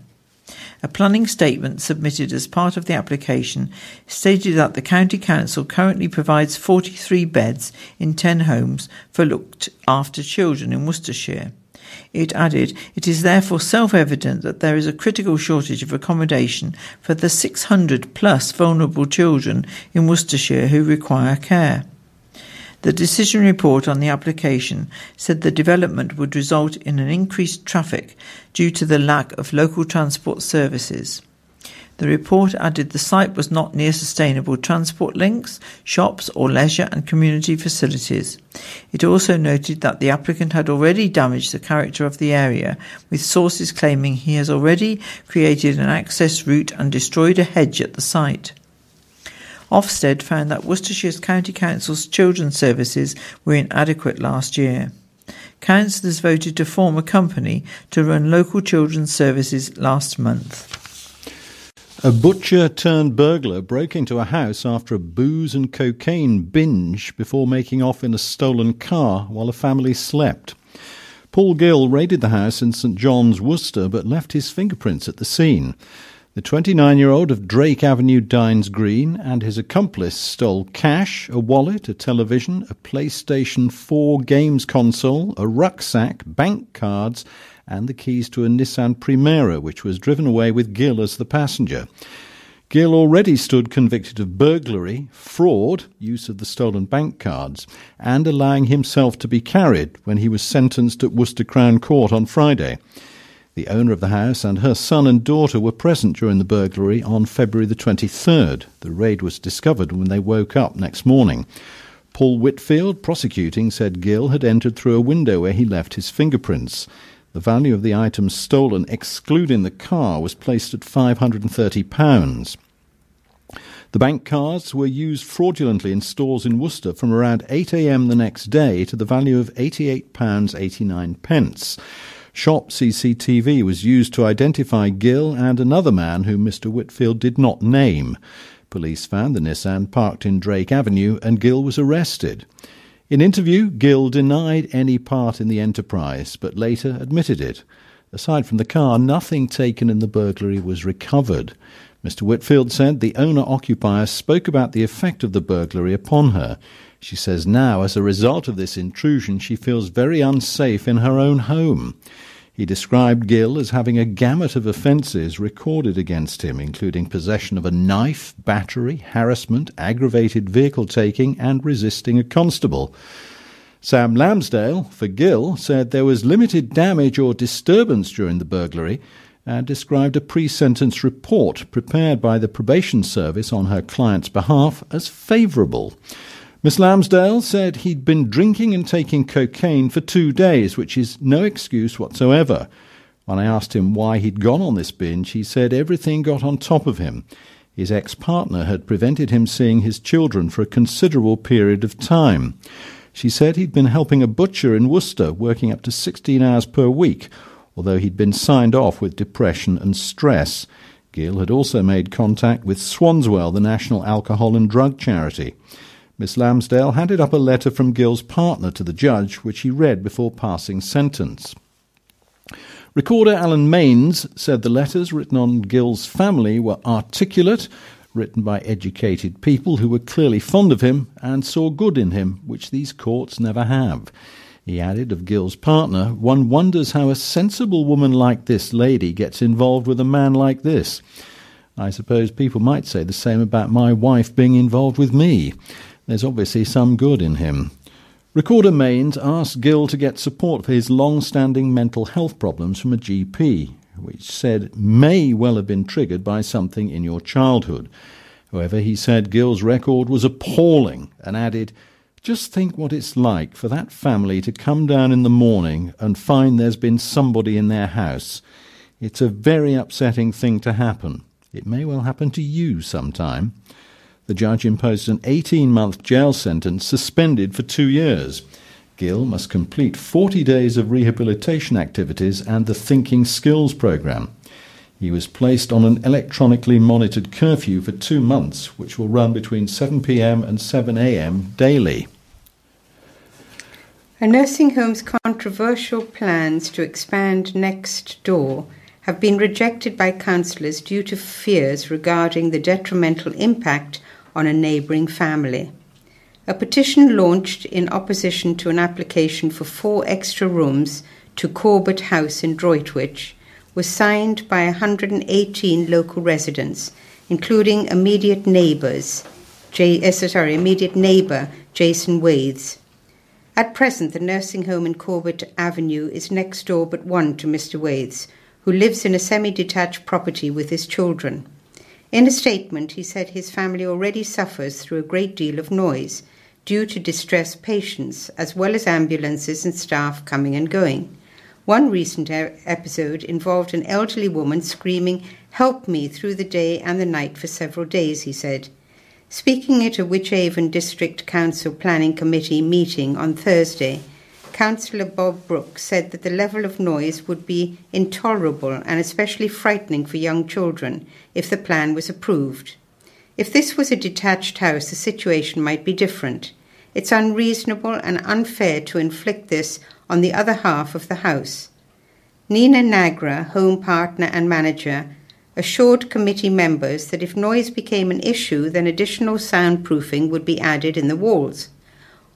A planning statement submitted as part of the application stated that the County Council currently provides 43 beds in 10 homes for looked after children in Worcestershire. It added, It is therefore self evident that there is a critical shortage of accommodation for the 600 plus vulnerable children in Worcestershire who require care. The decision report on the application said the development would result in an increased traffic due to the lack of local transport services. The report added the site was not near sustainable transport links, shops, or leisure and community facilities. It also noted that the applicant had already damaged the character of the area, with sources claiming he has already created an access route and destroyed a hedge at the site. Ofsted found that Worcestershire's County Council's children's services were inadequate last year. Councillors voted to form a company to run local children's services last month. A butcher turned burglar broke into a house after a booze and cocaine binge before making off in a stolen car while a family slept. Paul Gill raided the house in St John's, Worcester, but left his fingerprints at the scene. The 29 year old of Drake Avenue, Dines Green, and his accomplice stole cash, a wallet, a television, a PlayStation 4 games console, a rucksack, bank cards, and the keys to a Nissan Primera, which was driven away with Gill as the passenger. Gill already stood convicted of burglary, fraud, use of the stolen bank cards, and allowing himself to be carried when he was sentenced at Worcester Crown Court on Friday. The owner of the house and her son and daughter were present during the burglary on February the 23rd. The raid was discovered when they woke up next morning. Paul Whitfield, prosecuting, said Gill had entered through a window where he left his fingerprints. The value of the items stolen, excluding the car, was placed at £530. The bank cards were used fraudulently in stores in Worcester from around 8am the next day to the value of £88.89. Shop CCTV was used to identify Gill and another man whom Mr. Whitfield did not name. Police found the Nissan parked in Drake Avenue and Gill was arrested. In interview, Gill denied any part in the enterprise, but later admitted it. Aside from the car, nothing taken in the burglary was recovered. Mr. Whitfield said the owner occupier spoke about the effect of the burglary upon her. She says now, as a result of this intrusion, she feels very unsafe in her own home. He described Gill as having a gamut of offences recorded against him, including possession of a knife, battery, harassment, aggravated vehicle taking, and resisting a constable. Sam Lamsdale, for Gill, said there was limited damage or disturbance during the burglary and described a pre sentence report prepared by the probation service on her client's behalf as favourable. Miss Lamsdale said he'd been drinking and taking cocaine for two days, which is no excuse whatsoever. When I asked him why he'd gone on this binge, he said everything got on top of him. His ex partner had prevented him seeing his children for a considerable period of time. She said he'd been helping a butcher in Worcester, working up to 16 hours per week, although he'd been signed off with depression and stress. Gill had also made contact with Swanswell, the National Alcohol and Drug Charity. Miss Lamsdale handed up a letter from Gill's partner to the judge, which he read before passing sentence. Recorder Alan Mains said the letters written on Gill's family were articulate, written by educated people who were clearly fond of him and saw good in him, which these courts never have. He added of Gill's partner, one wonders how a sensible woman like this lady gets involved with a man like this. I suppose people might say the same about my wife being involved with me. There's obviously some good in him. Recorder Mains asked Gill to get support for his long standing mental health problems from a GP, which said may well have been triggered by something in your childhood. However, he said Gill's record was appalling and added, Just think what it's like for that family to come down in the morning and find there's been somebody in their house. It's a very upsetting thing to happen. It may well happen to you sometime. The judge imposed an 18 month jail sentence suspended for two years. Gill must complete 40 days of rehabilitation activities and the Thinking Skills program. He was placed on an electronically monitored curfew for two months, which will run between 7 pm and 7 am daily. A nursing home's controversial plans to expand next door have been rejected by councillors due to fears regarding the detrimental impact on a neighbouring family. A petition launched in opposition to an application for four extra rooms to Corbett House in Droitwich was signed by 118 local residents, including immediate neighbours, J- uh, sorry, immediate neighbour Jason Waithes. At present, the nursing home in Corbett Avenue is next door but one to Mr. Waithes, who lives in a semi detached property with his children. In a statement, he said his family already suffers through a great deal of noise due to distressed patients, as well as ambulances and staff coming and going. One recent episode involved an elderly woman screaming, Help me, through the day and the night for several days, he said. Speaking at a Wychavon District Council Planning Committee meeting on Thursday, Councillor Bob Brooks said that the level of noise would be intolerable and especially frightening for young children if the plan was approved. If this was a detached house, the situation might be different. It's unreasonable and unfair to inflict this on the other half of the house. Nina Nagra, home partner and manager, assured committee members that if noise became an issue, then additional soundproofing would be added in the walls.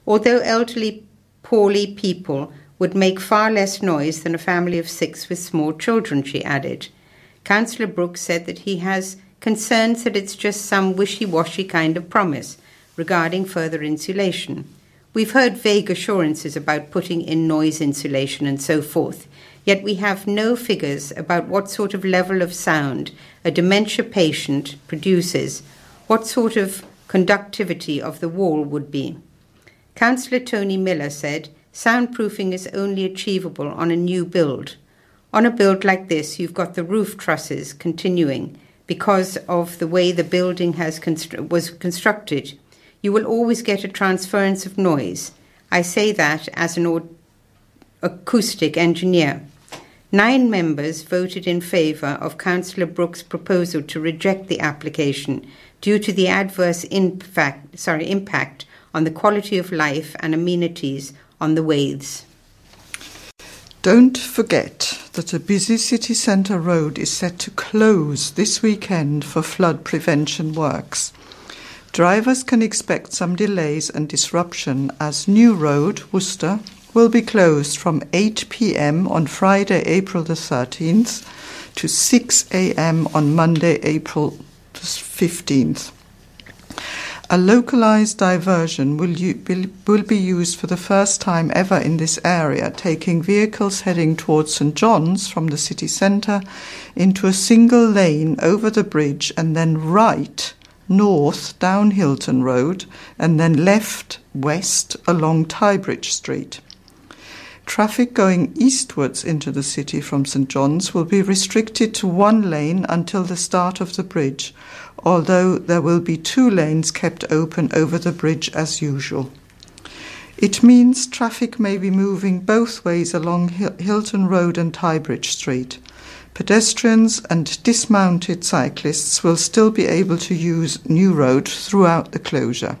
Although elderly, poorly people would make far less noise than a family of six with small children, she added. Councillor Brooks said that he has concerns that it's just some wishy washy kind of promise regarding further insulation. We've heard vague assurances about putting in noise insulation and so forth, yet we have no figures about what sort of level of sound a dementia patient produces, what sort of conductivity of the wall would be. Councillor Tony Miller said soundproofing is only achievable on a new build. On a build like this, you've got the roof trusses continuing because of the way the building has constru- was constructed. You will always get a transference of noise. I say that as an acoustic engineer. Nine members voted in favour of Councillor Brooks' proposal to reject the application due to the adverse impact, sorry, impact on the quality of life and amenities on the Waithes. Don't forget that a busy city centre road is set to close this weekend for flood prevention works. Drivers can expect some delays and disruption as New Road, Worcester, will be closed from 8 p.m. on Friday, April the 13th to 6 a.m. on Monday, April the 15th. A localized diversion will, will be used for the first time ever in this area, taking vehicles heading towards St John's from the city centre into a single lane over the bridge and then right north down Hylton Road and then left west along Tybridge Street. Traffic going eastwards into the city from St John's will be restricted to one lane until the start of the bridge, although there will be two lanes kept open over the bridge as usual. It means traffic may be moving both ways along Hylton Road and Tybridge Street. Pedestrians and dismounted cyclists will still be able to use New Road throughout the closure.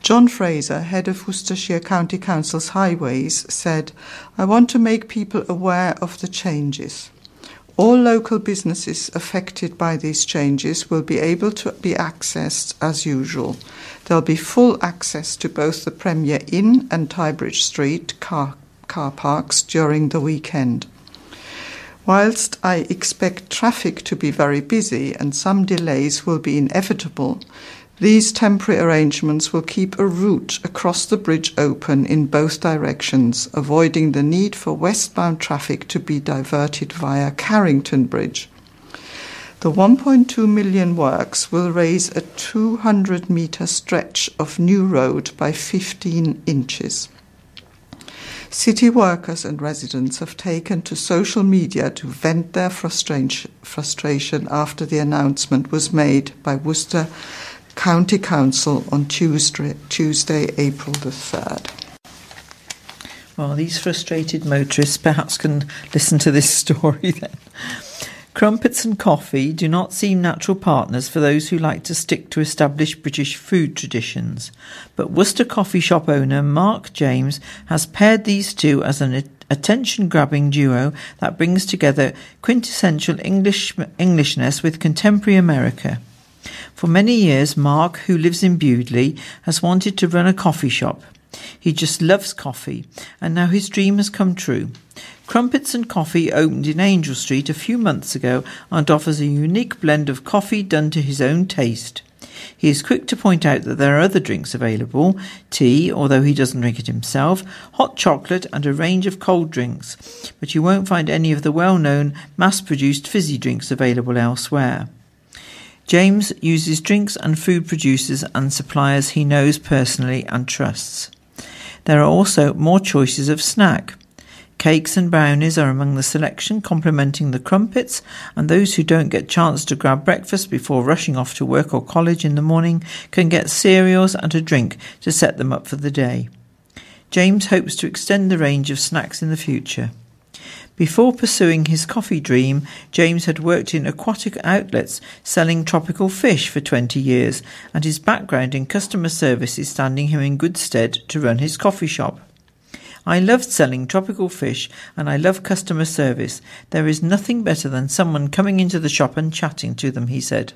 John Fraser, head of Worcestershire County Council's Highways, said, I want to make people aware of the changes. All local businesses affected by these changes will be able to be accessed as usual. There'll be full access to both the Premier Inn and Tybridge Street car, car parks during the weekend. Whilst I expect traffic to be very busy and some delays will be inevitable, these temporary arrangements will keep a route across the bridge open in both directions, avoiding the need for westbound traffic to be diverted via Carrington Bridge. The 1.2 million works will raise a 200 metre stretch of new road by 15 inches. City workers and residents have taken to social media to vent their frustration after the announcement was made by Worcester County Council on Tuesday, Tuesday, April the 3rd. Well, these frustrated motorists perhaps can listen to this story then. Crumpets and coffee do not seem natural partners for those who like to stick to established British food traditions. But Worcester coffee shop owner Mark James has paired these two as an attention grabbing duo that brings together quintessential English, Englishness with contemporary America. For many years, Mark, who lives in Bewdley, has wanted to run a coffee shop. He just loves coffee, and now his dream has come true. Crumpets and Coffee opened in Angel Street a few months ago and offers a unique blend of coffee done to his own taste. He is quick to point out that there are other drinks available tea, although he doesn't drink it himself, hot chocolate, and a range of cold drinks, but you won't find any of the well known mass produced fizzy drinks available elsewhere. James uses drinks and food producers and suppliers he knows personally and trusts. There are also more choices of snack. Cakes and brownies are among the selection, complementing the crumpets, and those who don't get chance to grab breakfast before rushing off to work or college in the morning can get cereals and a drink to set them up for the day. James hopes to extend the range of snacks in the future. Before pursuing his coffee dream, James had worked in aquatic outlets selling tropical fish for 20 years, and his background in customer service is standing him in good stead to run his coffee shop. I loved selling tropical fish and I love customer service. There is nothing better than someone coming into the shop and chatting to them, he said.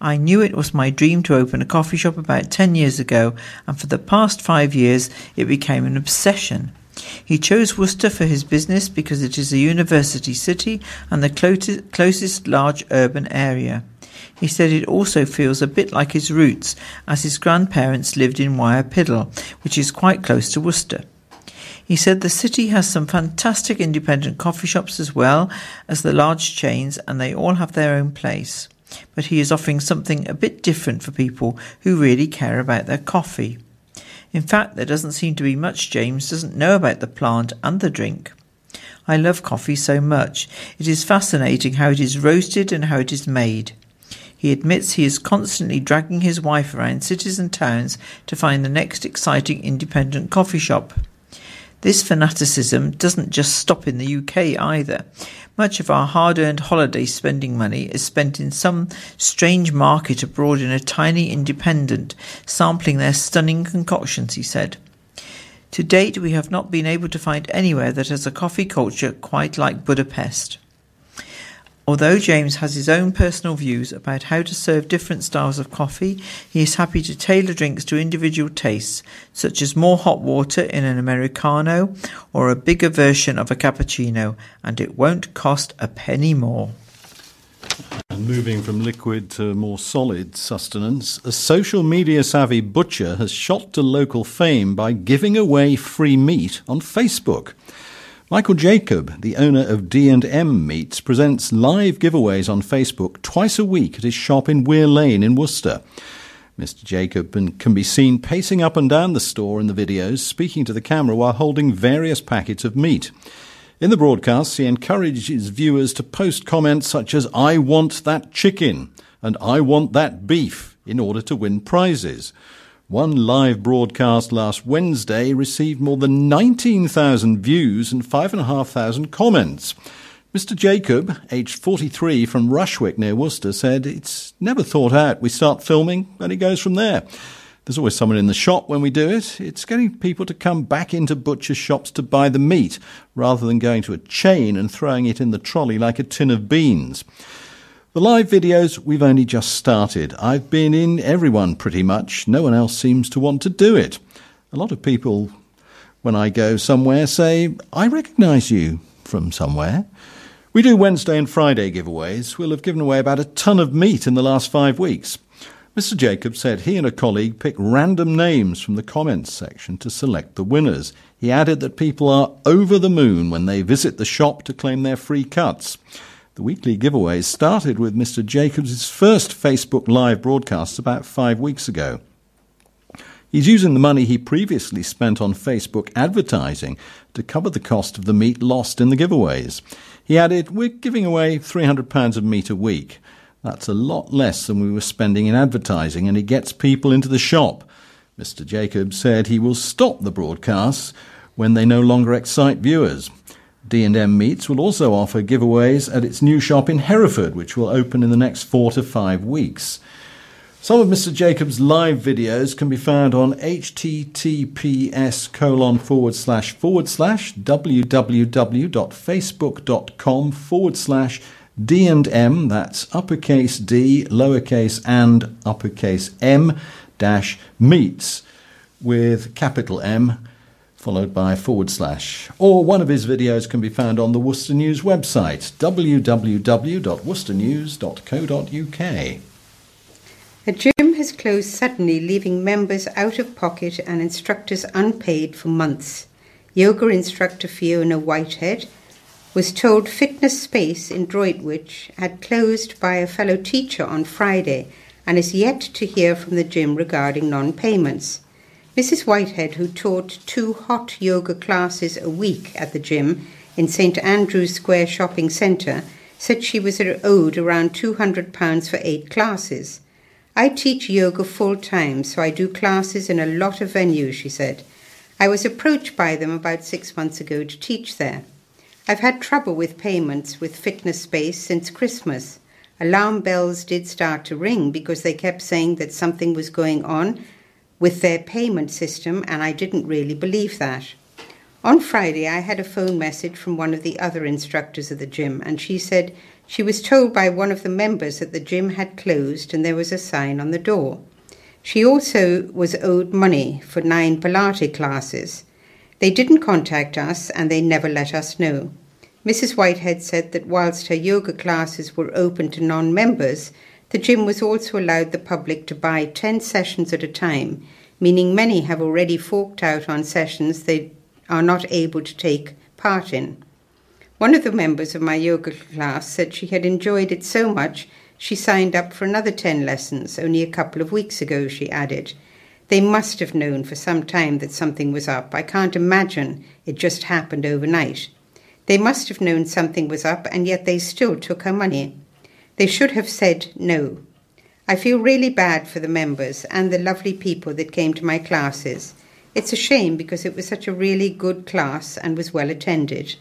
I knew it was my dream to open a coffee shop about 10 years ago, and for the past five years it became an obsession. He chose Worcester for his business because it is a university city and the closest large urban area. He said it also feels a bit like his roots, as his grandparents lived in Wyre Piddle, which is quite close to Worcester. He said the city has some fantastic independent coffee shops as well as the large chains, and they all have their own place. But he is offering something a bit different for people who really care about their coffee. In fact, there doesn't seem to be much James doesn't know about the plant and the drink. I love coffee so much. It is fascinating how it is roasted and how it is made. He admits he is constantly dragging his wife around cities and towns to find the next exciting independent coffee shop. This fanaticism doesn't just stop in the UK either. Much of our hard earned holiday spending money is spent in some strange market abroad in a tiny independent, sampling their stunning concoctions, he said. To date, we have not been able to find anywhere that has a coffee culture quite like Budapest. Although James has his own personal views about how to serve different styles of coffee, he is happy to tailor drinks to individual tastes, such as more hot water in an Americano or a bigger version of a cappuccino, and it won't cost a penny more. And moving from liquid to more solid sustenance, a social media savvy butcher has shot to local fame by giving away free meat on Facebook. Michael Jacob, the owner of D&M Meats, presents live giveaways on Facebook twice a week at his shop in Weir Lane in Worcester. Mr. Jacob can be seen pacing up and down the store in the videos, speaking to the camera while holding various packets of meat. In the broadcasts, he encourages viewers to post comments such as, I want that chicken and I want that beef in order to win prizes. One live broadcast last Wednesday received more than 19,000 views and 5,500 comments. Mr. Jacob, aged 43 from Rushwick near Worcester, said, It's never thought out. We start filming and it goes from there. There's always someone in the shop when we do it. It's getting people to come back into butcher shops to buy the meat rather than going to a chain and throwing it in the trolley like a tin of beans. The live videos, we've only just started. I've been in everyone pretty much. No one else seems to want to do it. A lot of people, when I go somewhere, say, I recognise you from somewhere. We do Wednesday and Friday giveaways. We'll have given away about a ton of meat in the last five weeks. Mr. Jacobs said he and a colleague pick random names from the comments section to select the winners. He added that people are over the moon when they visit the shop to claim their free cuts. The weekly giveaways started with Mr. Jacobs' first Facebook Live broadcast about five weeks ago. He's using the money he previously spent on Facebook advertising to cover the cost of the meat lost in the giveaways. He added, We're giving away £300 of meat a week. That's a lot less than we were spending in advertising, and it gets people into the shop. Mr. Jacobs said he will stop the broadcasts when they no longer excite viewers. D&M Meats will also offer giveaways at its new shop in Hereford, which will open in the next four to five weeks. Some of Mr. Jacobs' live videos can be found on https colon forward slash forward slash www.facebook.com forward slash D and M, that's uppercase D, lowercase and uppercase M dash meets with capital M followed by forward slash. Or one of his videos can be found on the Worcester News website, www.worcesternews.co.uk. A gym has closed suddenly, leaving members out of pocket and instructors unpaid for months. Yoga instructor Fiona Whitehead was told Fitness Space in Droitwich had closed by a fellow teacher on Friday and is yet to hear from the gym regarding non payments. Mrs. Whitehead, who taught two hot yoga classes a week at the gym in St Andrew's Square Shopping Centre, said she was owed around £200 for eight classes. I teach yoga full time, so I do classes in a lot of venues, she said. I was approached by them about six months ago to teach there. I've had trouble with payments with Fitness Space since Christmas. Alarm bells did start to ring because they kept saying that something was going on with their payment system, and I didn't really believe that. On Friday, I had a phone message from one of the other instructors of the gym, and she said she was told by one of the members that the gym had closed and there was a sign on the door. She also was owed money for nine Pilates classes. They didn't contact us and they never let us know. Mrs. Whitehead said that whilst her yoga classes were open to non members, the gym was also allowed the public to buy 10 sessions at a time, meaning many have already forked out on sessions they are not able to take part in. One of the members of my yoga class said she had enjoyed it so much she signed up for another 10 lessons only a couple of weeks ago, she added. They must have known for some time that something was up. I can't imagine it just happened overnight. They must have known something was up, and yet they still took her money. They should have said no. I feel really bad for the members and the lovely people that came to my classes. It's a shame because it was such a really good class and was well attended.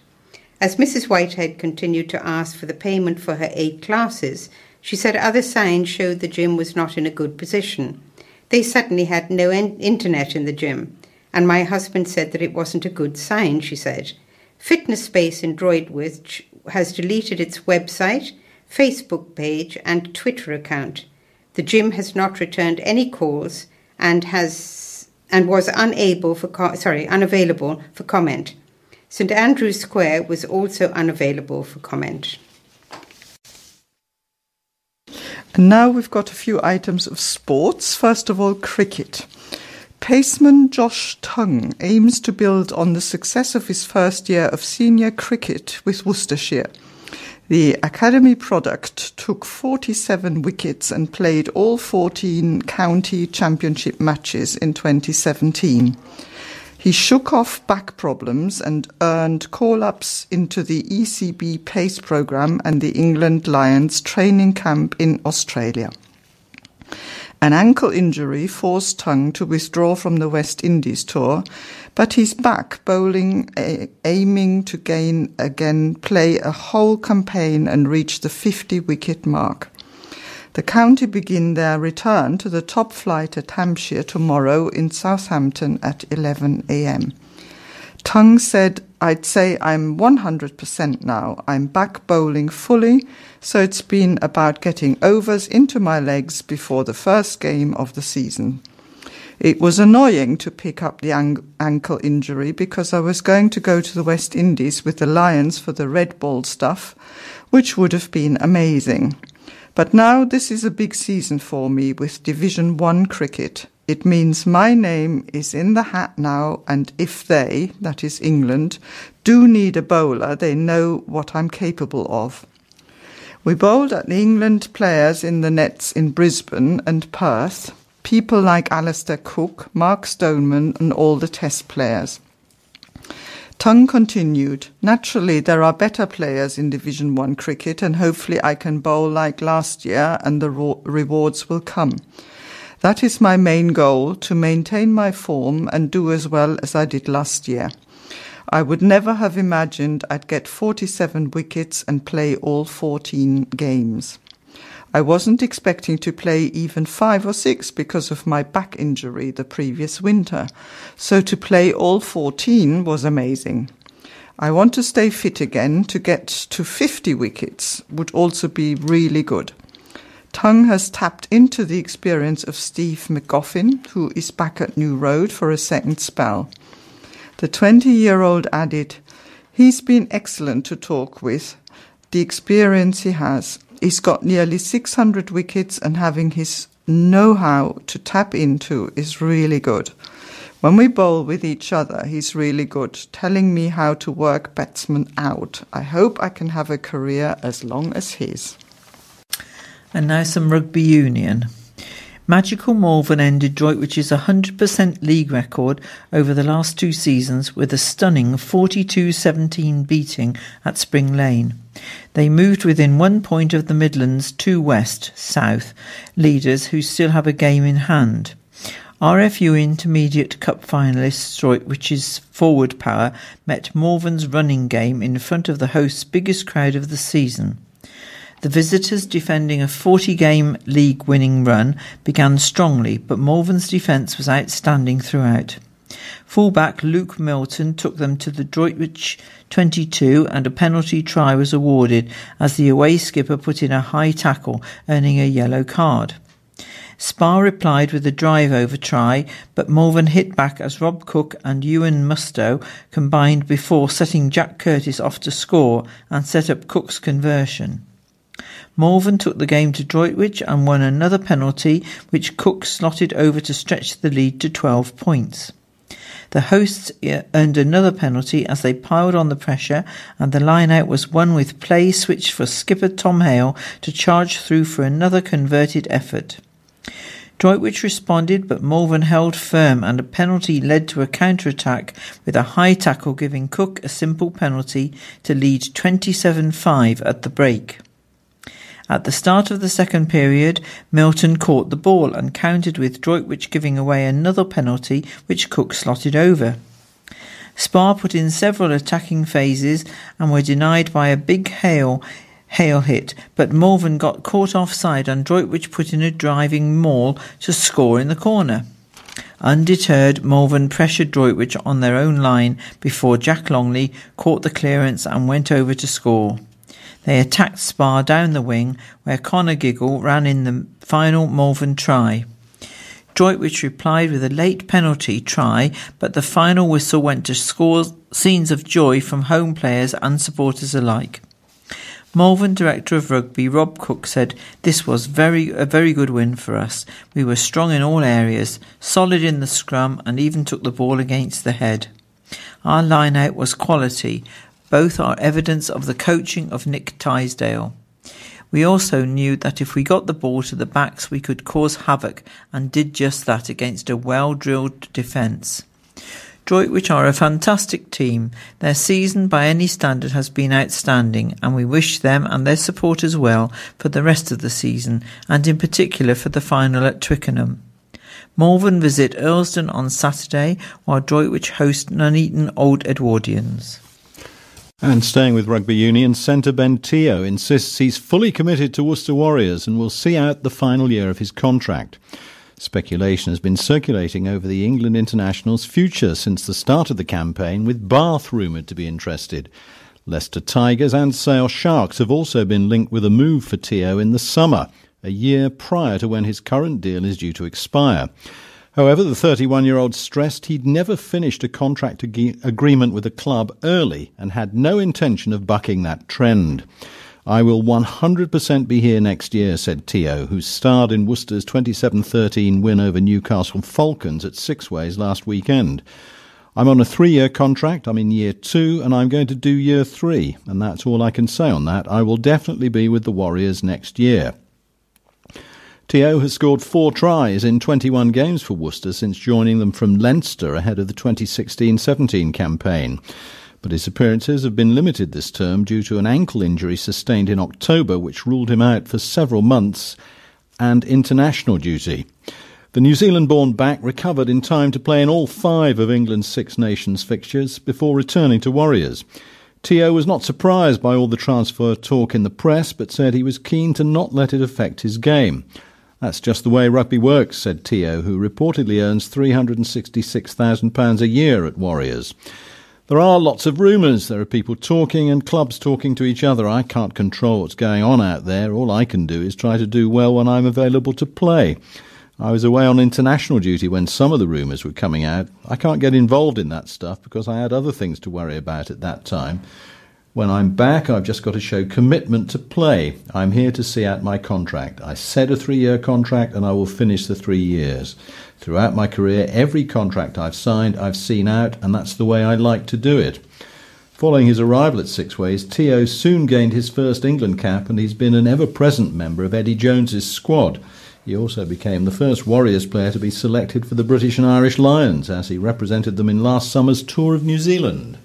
As Mrs. Whitehead continued to ask for the payment for her eight classes, she said other signs showed the gym was not in a good position. They suddenly had no internet in the gym, and my husband said that it wasn't a good sign, she said. Fitness Space in Droitwich has deleted its website Facebook page, and Twitter account. The gym has not returned any calls and has and was unable for co- sorry unavailable for comment. St Andrew's Square was also unavailable for comment. And now we've got a few items of sports. First of all, cricket. Paceman Josh Tongue aims to build on the success of his first year of senior cricket with Worcestershire. The Academy product took 47 wickets and played all 14 county championship matches in 2017. He shook off back problems and earned call ups into the ECB PACE programme and the England Lions training camp in Australia. An ankle injury forced Tongue to withdraw from the West Indies tour, but he's back bowling, aiming to gain again, play a whole campaign and reach the 50 wicket mark. The county begin their return to the top flight at Hampshire tomorrow in Southampton at 11 a.m. Tongue said, I'd say I'm 100% now. I'm back bowling fully, so it's been about getting overs into my legs before the first game of the season. It was annoying to pick up the ankle injury because I was going to go to the West Indies with the Lions for the red ball stuff, which would have been amazing. But now this is a big season for me with Division 1 cricket. It means my name is in the hat now, and if they, that is England, do need a bowler, they know what I'm capable of. We bowled at the England players in the nets in Brisbane and Perth, people like Alastair Cook, Mark Stoneman, and all the test players. Tongue continued, Naturally, there are better players in Division 1 cricket, and hopefully I can bowl like last year and the rewards will come. That is my main goal to maintain my form and do as well as I did last year. I would never have imagined I'd get 47 wickets and play all 14 games. I wasn't expecting to play even five or six because of my back injury the previous winter, so to play all 14 was amazing. I want to stay fit again to get to 50 wickets would also be really good. Tongue has tapped into the experience of Steve Magoffin, who is back at New Road for a second spell. The 20 year old added, He's been excellent to talk with. The experience he has. He's got nearly 600 wickets, and having his know how to tap into is really good. When we bowl with each other, he's really good, telling me how to work batsmen out. I hope I can have a career as long as his. And now some rugby union. Magical Malvern ended Droitwich's 100% league record over the last two seasons with a stunning 42-17 beating at Spring Lane. They moved within one point of the Midlands 2 West, South, leaders who still have a game in hand. RFU Intermediate Cup finalists Droitwich's forward power met Malvern's running game in front of the host's biggest crowd of the season. The visitors, defending a 40 game league winning run, began strongly, but Malvern's defence was outstanding throughout. Fullback Luke Milton took them to the Droitwich 22 and a penalty try was awarded as the away skipper put in a high tackle, earning a yellow card. Spa replied with a drive over try, but Malvern hit back as Rob Cook and Ewan Mustoe combined before setting Jack Curtis off to score and set up Cook's conversion. Malvern took the game to Droitwich and won another penalty, which Cook slotted over to stretch the lead to 12 points. The hosts eh, earned another penalty as they piled on the pressure, and the line out was won with play switched for skipper Tom Hale to charge through for another converted effort. Droitwich responded, but Malvern held firm, and a penalty led to a counter attack with a high tackle giving Cook a simple penalty to lead 27 5 at the break. At the start of the second period, Milton caught the ball and countered with Droitwich giving away another penalty which Cook slotted over. Spa put in several attacking phases and were denied by a big hail hail hit, but Malvern got caught offside and Droitwich put in a driving maul to score in the corner. Undeterred, Malvern pressured Droitwich on their own line before Jack Longley caught the clearance and went over to score. They attacked Spa down the wing, where Connor Giggle ran in the final Malvern try. Droitwich replied with a late penalty try, but the final whistle went to score scenes of joy from home players and supporters alike. Malvern director of rugby Rob Cook said this was very a very good win for us. We were strong in all areas, solid in the scrum, and even took the ball against the head. Our line out was quality, both are evidence of the coaching of Nick Tisdale. We also knew that if we got the ball to the backs, we could cause havoc, and did just that against a well drilled defence. Droitwich are a fantastic team. Their season, by any standard, has been outstanding, and we wish them and their supporters well for the rest of the season, and in particular for the final at Twickenham. Malvern visit Earlsdon on Saturday, while Droitwich host Nuneaton Old Edwardians. And staying with rugby union, centre Ben Te'o insists he's fully committed to Worcester Warriors and will see out the final year of his contract. Speculation has been circulating over the England international's future since the start of the campaign, with Bath rumoured to be interested. Leicester Tigers and Sale Sharks have also been linked with a move for Te'o in the summer, a year prior to when his current deal is due to expire. However, the 31 year old stressed he'd never finished a contract ag- agreement with a club early and had no intention of bucking that trend. I will 100% be here next year, said Te'o, who starred in Worcester's 27 13 win over Newcastle Falcons at Sixways last weekend. I'm on a three year contract, I'm in year two, and I'm going to do year three, and that's all I can say on that. I will definitely be with the Warriors next year. Te'o has scored four tries in 21 games for Worcester since joining them from Leinster ahead of the 2016 17 campaign. But his appearances have been limited this term due to an ankle injury sustained in October, which ruled him out for several months, and international duty. The New Zealand born back recovered in time to play in all five of England's Six Nations fixtures before returning to Warriors. Te'o was not surprised by all the transfer talk in the press, but said he was keen to not let it affect his game. That's just the way rugby works, said Te'o, who reportedly earns £366,000 a year at Warriors. There are lots of rumours. There are people talking and clubs talking to each other. I can't control what's going on out there. All I can do is try to do well when I'm available to play. I was away on international duty when some of the rumours were coming out. I can't get involved in that stuff because I had other things to worry about at that time. When I'm back, I've just got to show commitment to play. I'm here to see out my contract. I said a three year contract and I will finish the three years. Throughout my career, every contract I've signed, I've seen out, and that's the way I like to do it. Following his arrival at Six Ways, Te'o soon gained his first England cap and he's been an ever present member of Eddie Jones's squad. He also became the first Warriors player to be selected for the British and Irish Lions as he represented them in last summer's tour of New Zealand.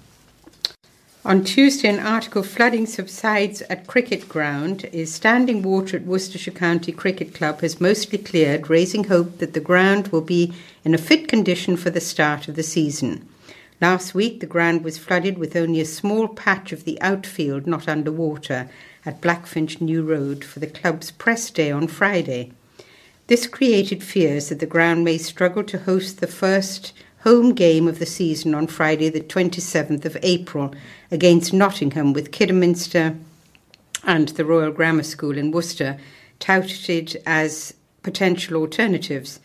On Tuesday, an article flooding subsides at cricket ground is standing water at Worcestershire County Cricket Club has mostly cleared, raising hope that the ground will be in a fit condition for the start of the season. Last week, the ground was flooded with only a small patch of the outfield not under water at Blackfinch New Road for the club's press day on Friday. This created fears that the ground may struggle to host the first home game of the season on Friday, the 27th of April, against Nottingham, with Kidderminster and the Royal Grammar School in Worcester touted as potential alternatives.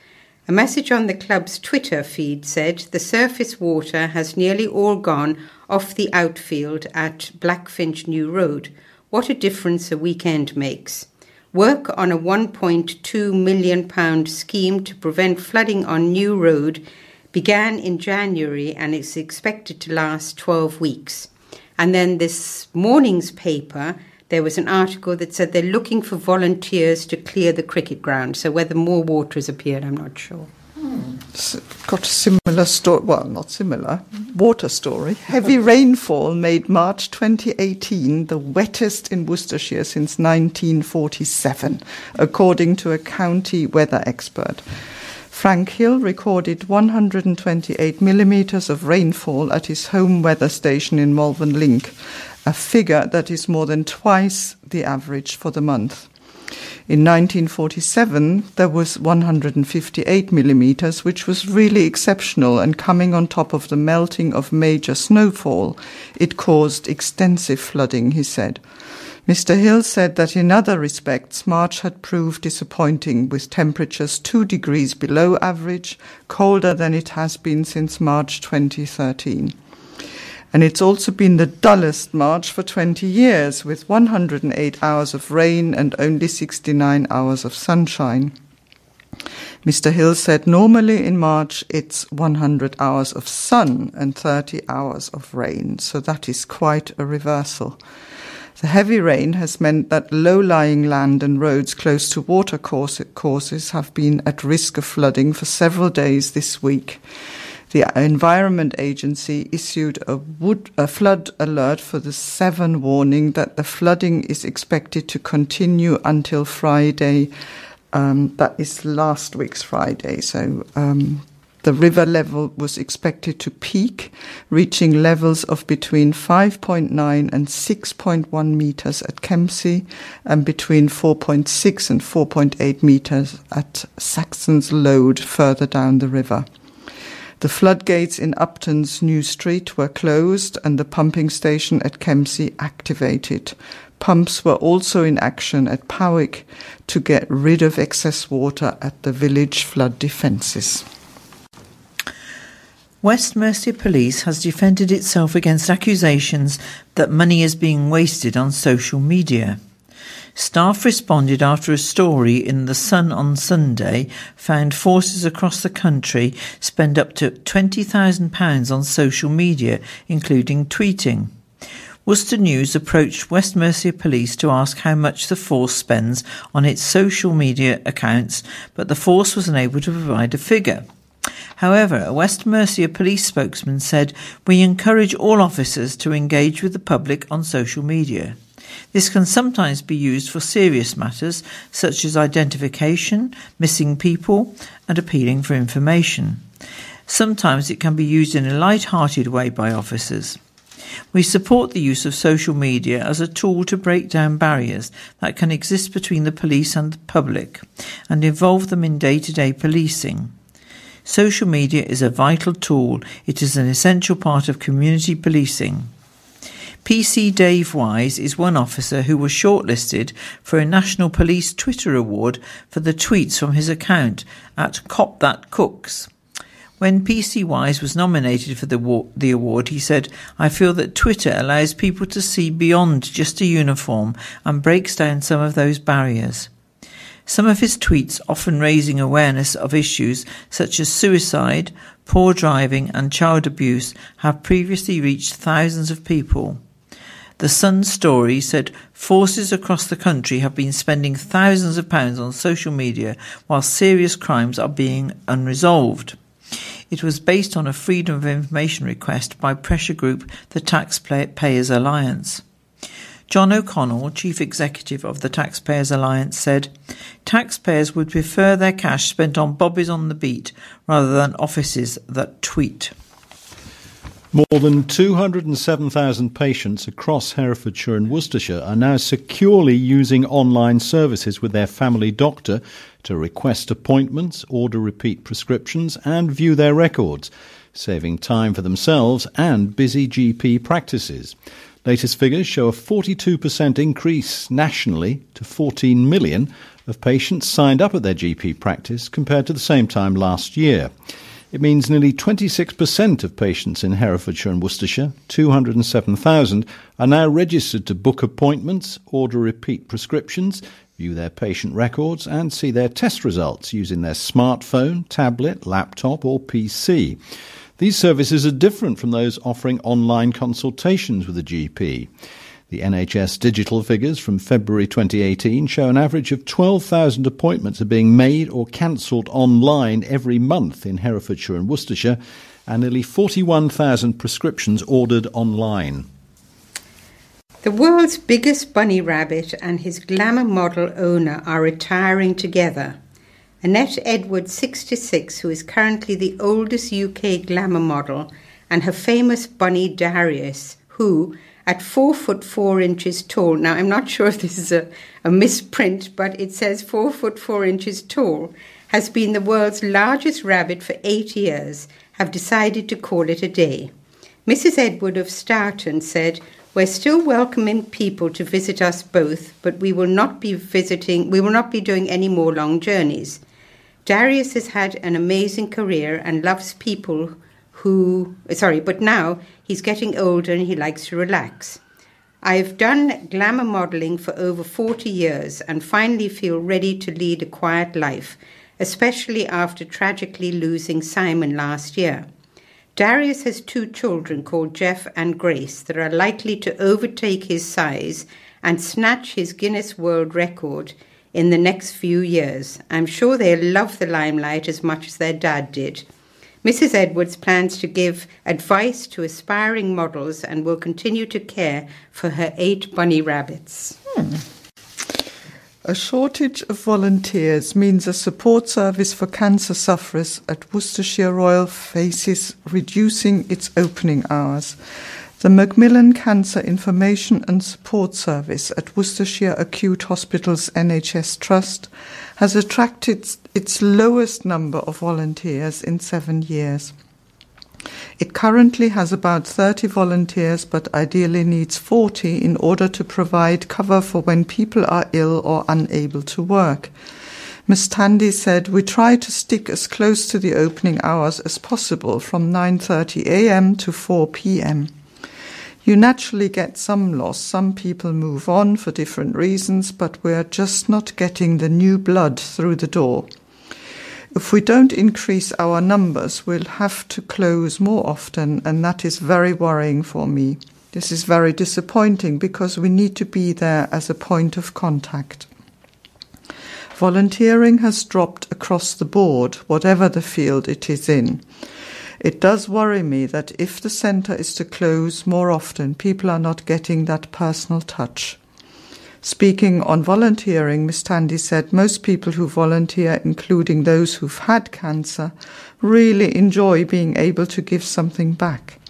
A message on the club's Twitter feed said the surface water has nearly all gone off the outfield at Blackfinch New Road. What a difference a weekend makes. Work on a £1.2 million scheme to prevent flooding on New Road began in January and is expected to last 12 weeks. And then this morning's paper, there was an article that said they're looking for volunteers to clear the cricket ground. So whether more water has appeared, I'm not sure. got a similar story, well, not similar, water story. Heavy rainfall made March 2018 the wettest in Worcestershire since 1947, according to a county weather expert. Frank Hill recorded 128 millimetres of rainfall at his home weather station in Malvern Link, a figure that is more than twice the average for the month. In 1947, there was 158 millimetres, which was really exceptional, and coming on top of the melting of major snowfall, it caused extensive flooding, he said. Mr. Hill said that in other respects, March had proved disappointing, with temperatures two degrees below average, colder than it has been since March 2013. And it's also been the dullest March for 20 years, with 108 hours of rain and only 69 hours of sunshine. Mr. Hill said normally in March it's 100 hours of sun and 30 hours of rain, so that is quite a reversal. The heavy rain has meant that low lying land and roads close to water courses have been at risk of flooding for several days this week. The Environment Agency issued a, wood, a flood alert for the Severn warning that the flooding is expected to continue until Friday. Um, that is last week's Friday, so um, the river level was expected to peak, reaching levels of between 5.9 and 6.1 meters at Kempsey and between 4.6 and 4.8 meters at Saxon's Lode further down the river. The floodgates in Upton's New Street were closed and the pumping station at Kempsey activated. Pumps were also in action at Powick to get rid of excess water at the village flood defences. West Mercia Police has defended itself against accusations that money is being wasted on social media. Staff responded after a story in The Sun on Sunday found forces across the country spend up to £20,000 on social media, including tweeting. Worcester News approached West Mercia Police to ask how much the force spends on its social media accounts, but the force was unable to provide a figure. However, a West Mercia police spokesman said, We encourage all officers to engage with the public on social media. This can sometimes be used for serious matters such as identification, missing people, and appealing for information. Sometimes it can be used in a light-hearted way by officers. We support the use of social media as a tool to break down barriers that can exist between the police and the public and involve them in day to day policing. Social media is a vital tool. It is an essential part of community policing. PC Dave Wise is one officer who was shortlisted for a National Police Twitter Award for the tweets from his account at Cop That Cooks. When PC Wise was nominated for the, the award, he said, I feel that Twitter allows people to see beyond just a uniform and breaks down some of those barriers. Some of his tweets, often raising awareness of issues such as suicide, poor driving, and child abuse, have previously reached thousands of people. The Sun story said forces across the country have been spending thousands of pounds on social media while serious crimes are being unresolved. It was based on a Freedom of Information request by pressure group the Taxpayers Alliance. John O'Connell, Chief Executive of the Taxpayers Alliance, said taxpayers would prefer their cash spent on bobbies on the beat rather than offices that tweet. More than 207,000 patients across Herefordshire and Worcestershire are now securely using online services with their family doctor to request appointments, order repeat prescriptions, and view their records, saving time for themselves and busy GP practices. Latest figures show a 42% increase nationally to 14 million of patients signed up at their GP practice compared to the same time last year. It means nearly 26% of patients in Herefordshire and Worcestershire, 207,000, are now registered to book appointments, order repeat prescriptions, view their patient records, and see their test results using their smartphone, tablet, laptop, or PC. These services are different from those offering online consultations with a GP. The NHS digital figures from February 2018 show an average of 12,000 appointments are being made or cancelled online every month in Herefordshire and Worcestershire, and nearly 41,000 prescriptions ordered online. The world's biggest bunny rabbit and his glamour model owner are retiring together. Annette Edwards, 66, who is currently the oldest UK glamour model, and her famous bunny Darius, who, at 4 foot 4 inches tall, now I'm not sure if this is a, a misprint, but it says 4 foot 4 inches tall, has been the world's largest rabbit for eight years, have decided to call it a day. Mrs. Edward of Stourton said, we're still welcoming people to visit us both, but we will not be visiting, we will not be doing any more long journeys. Darius has had an amazing career and loves people who, sorry, but now he's getting older and he likes to relax. I've done glamour modeling for over 40 years and finally feel ready to lead a quiet life, especially after tragically losing Simon last year. Darius has two children called Jeff and Grace that are likely to overtake his size and snatch his Guinness World Record in the next few years. I'm sure they'll love the limelight as much as their dad did. Mrs. Edwards plans to give advice to aspiring models and will continue to care for her eight bunny rabbits. Hmm. A shortage of volunteers means a support service for cancer sufferers at Worcestershire Royal faces reducing its opening hours. The Macmillan Cancer Information and Support Service at Worcestershire Acute Hospitals NHS Trust has attracted its lowest number of volunteers in seven years. It currently has about 30 volunteers, but ideally needs 40 in order to provide cover for when people are ill or unable to work. Ms. Tandy said, We try to stick as close to the opening hours as possible from 9.30 a.m. to 4 p.m. You naturally get some loss. Some people move on for different reasons, but we're just not getting the new blood through the door. If we don't increase our numbers, we'll have to close more often, and that is very worrying for me. This is very disappointing because we need to be there as a point of contact. Volunteering has dropped across the board, whatever the field it is in. It does worry me that if the centre is to close more often, people are not getting that personal touch. Speaking on volunteering, Miss Tandy said most people who volunteer, including those who've had cancer, really enjoy being able to give something back.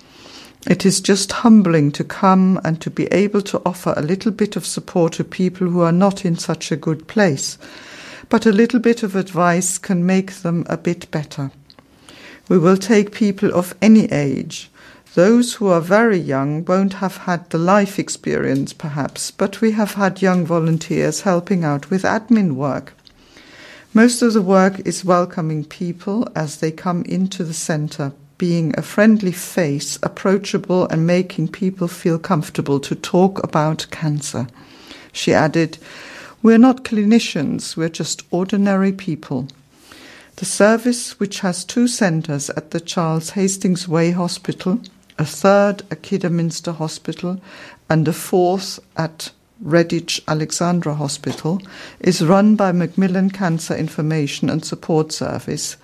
It is just humbling to come and to be able to offer a little bit of support to people who are not in such a good place. But a little bit of advice can make them a bit better. We will take people of any age those who are very young won't have had the life experience, perhaps, but we have had young volunteers helping out with admin work. Most of the work is welcoming people as they come into the centre, being a friendly face, approachable, and making people feel comfortable to talk about cancer. She added, We're not clinicians, we're just ordinary people. The service, which has two centres at the Charles Hastings Way Hospital, a third at Kidderminster Hospital, and a fourth at Redditch Alexandra Hospital, is run by Macmillan Cancer Information and Support Service.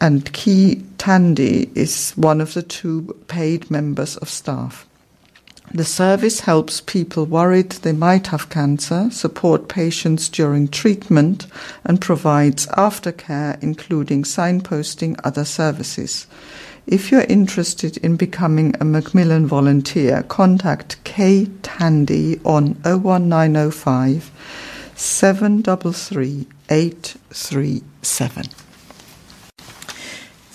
And Kay Tandy is one of the two paid members of staff. The service helps people worried they might have cancer, support patients during treatment, and provides aftercare, including signposting other services. If you're interested in becoming a Macmillan volunteer, contact Kay Tandy on 01905 733 837.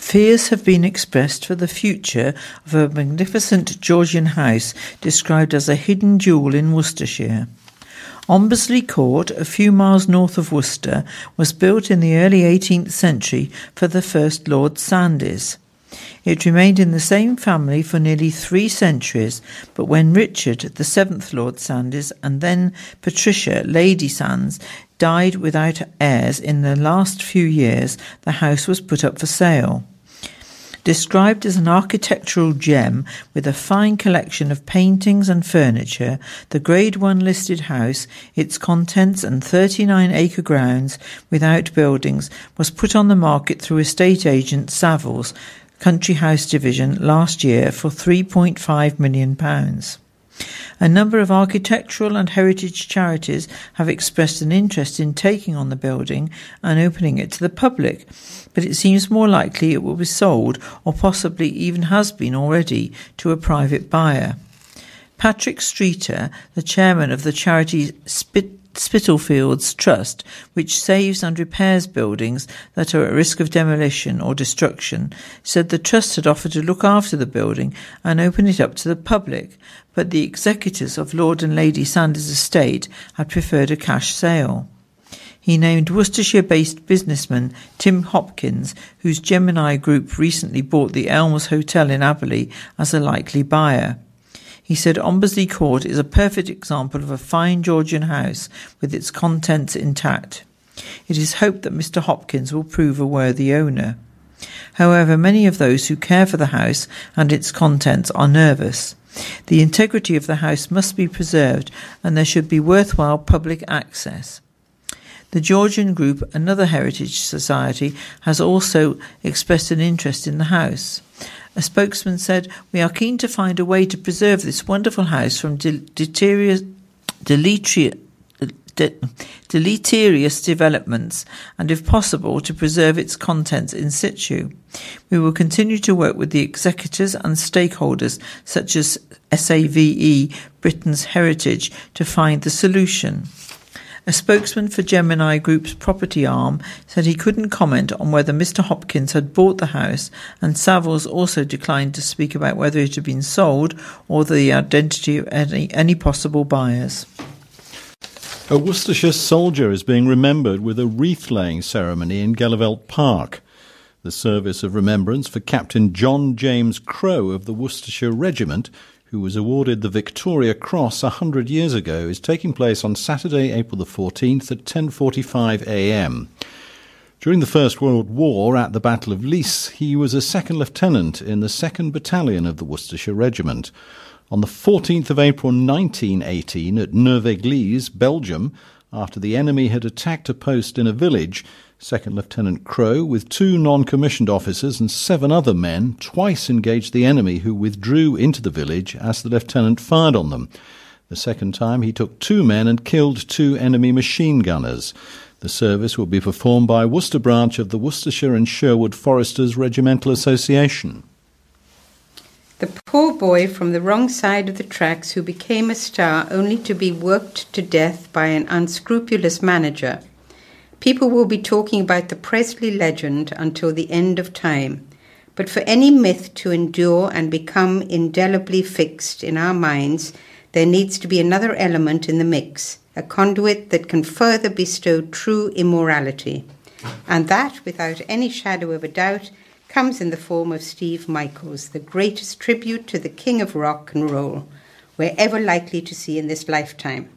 Fears have been expressed for the future of a magnificent Georgian house described as a hidden jewel in Worcestershire. Ombersley Court, a few miles north of Worcester, was built in the early 18th century for the first Lord Sandys. It remained in the same family for nearly three centuries, but when Richard, the seventh Lord Sandys, and then Patricia, Lady Sandys, died without heirs in the last few years, the house was put up for sale. Described as an architectural gem with a fine collection of paintings and furniture, the Grade 1 listed house, its contents and 39 acre grounds without buildings, was put on the market through estate agent Savills Country House Division last year for £3.5 million. A number of architectural and heritage charities have expressed an interest in taking on the building and opening it to the public, but it seems more likely it will be sold, or possibly even has been already, to a private buyer. Patrick Streeter, the chairman of the charity Spit Spitalfields Trust, which saves and repairs buildings that are at risk of demolition or destruction, said the trust had offered to look after the building and open it up to the public, but the executors of Lord and Lady Sanders' estate had preferred a cash sale. He named Worcestershire based businessman Tim Hopkins, whose Gemini Group recently bought the Elms Hotel in Abberley, as a likely buyer. He said Ombersley Court is a perfect example of a fine Georgian house with its contents intact. It is hoped that Mr. Hopkins will prove a worthy owner. However, many of those who care for the house and its contents are nervous. The integrity of the house must be preserved and there should be worthwhile public access. The Georgian Group, another heritage society, has also expressed an interest in the house. A spokesman said, We are keen to find a way to preserve this wonderful house from deleterious, developments and, if possible, to preserve its contents in situ. We will continue to work with the executors and stakeholders such as SAVE, Britain's Heritage, to find the solution. A spokesman for Gemini Group's property arm said he couldn't comment on whether Mr. Hopkins had bought the house, and Savills also declined to speak about whether it had been sold or the identity of any, any possible buyers. A Worcestershire soldier is being remembered with a wreath laying ceremony in Gheluvelt Park. The service of remembrance for Captain John James Crowe of the Worcestershire Regiment who was awarded the Victoria Cross a hundred years ago, is taking place on Saturday, April the 14th at 10.45 a.m. During the First World War, at the Battle of Lys, he was a second lieutenant in the 2nd Battalion of the Worcestershire Regiment. On the 14th of April 1918, at Neuve Belgium, after the enemy had attacked a post in a village, Second Lieutenant Crowe, with two non commissioned officers and seven other men, twice engaged the enemy who withdrew into the village as the lieutenant fired on them. The second time he took two men and killed two enemy machine gunners. The service will be performed by Worcester branch of the Worcestershire and Sherwood Foresters Regimental Association. The poor boy from the wrong side of the tracks who became a star only to be worked to death by an unscrupulous manager. People will be talking about the Presley legend until the end of time. But for any myth to endure and become indelibly fixed in our minds, there needs to be another element in the mix, a conduit that can further bestow true immorality. And that, without any shadow of a doubt, comes in the form of Steve Michaels, the greatest tribute to the king of rock and roll we're ever likely to see in this lifetime.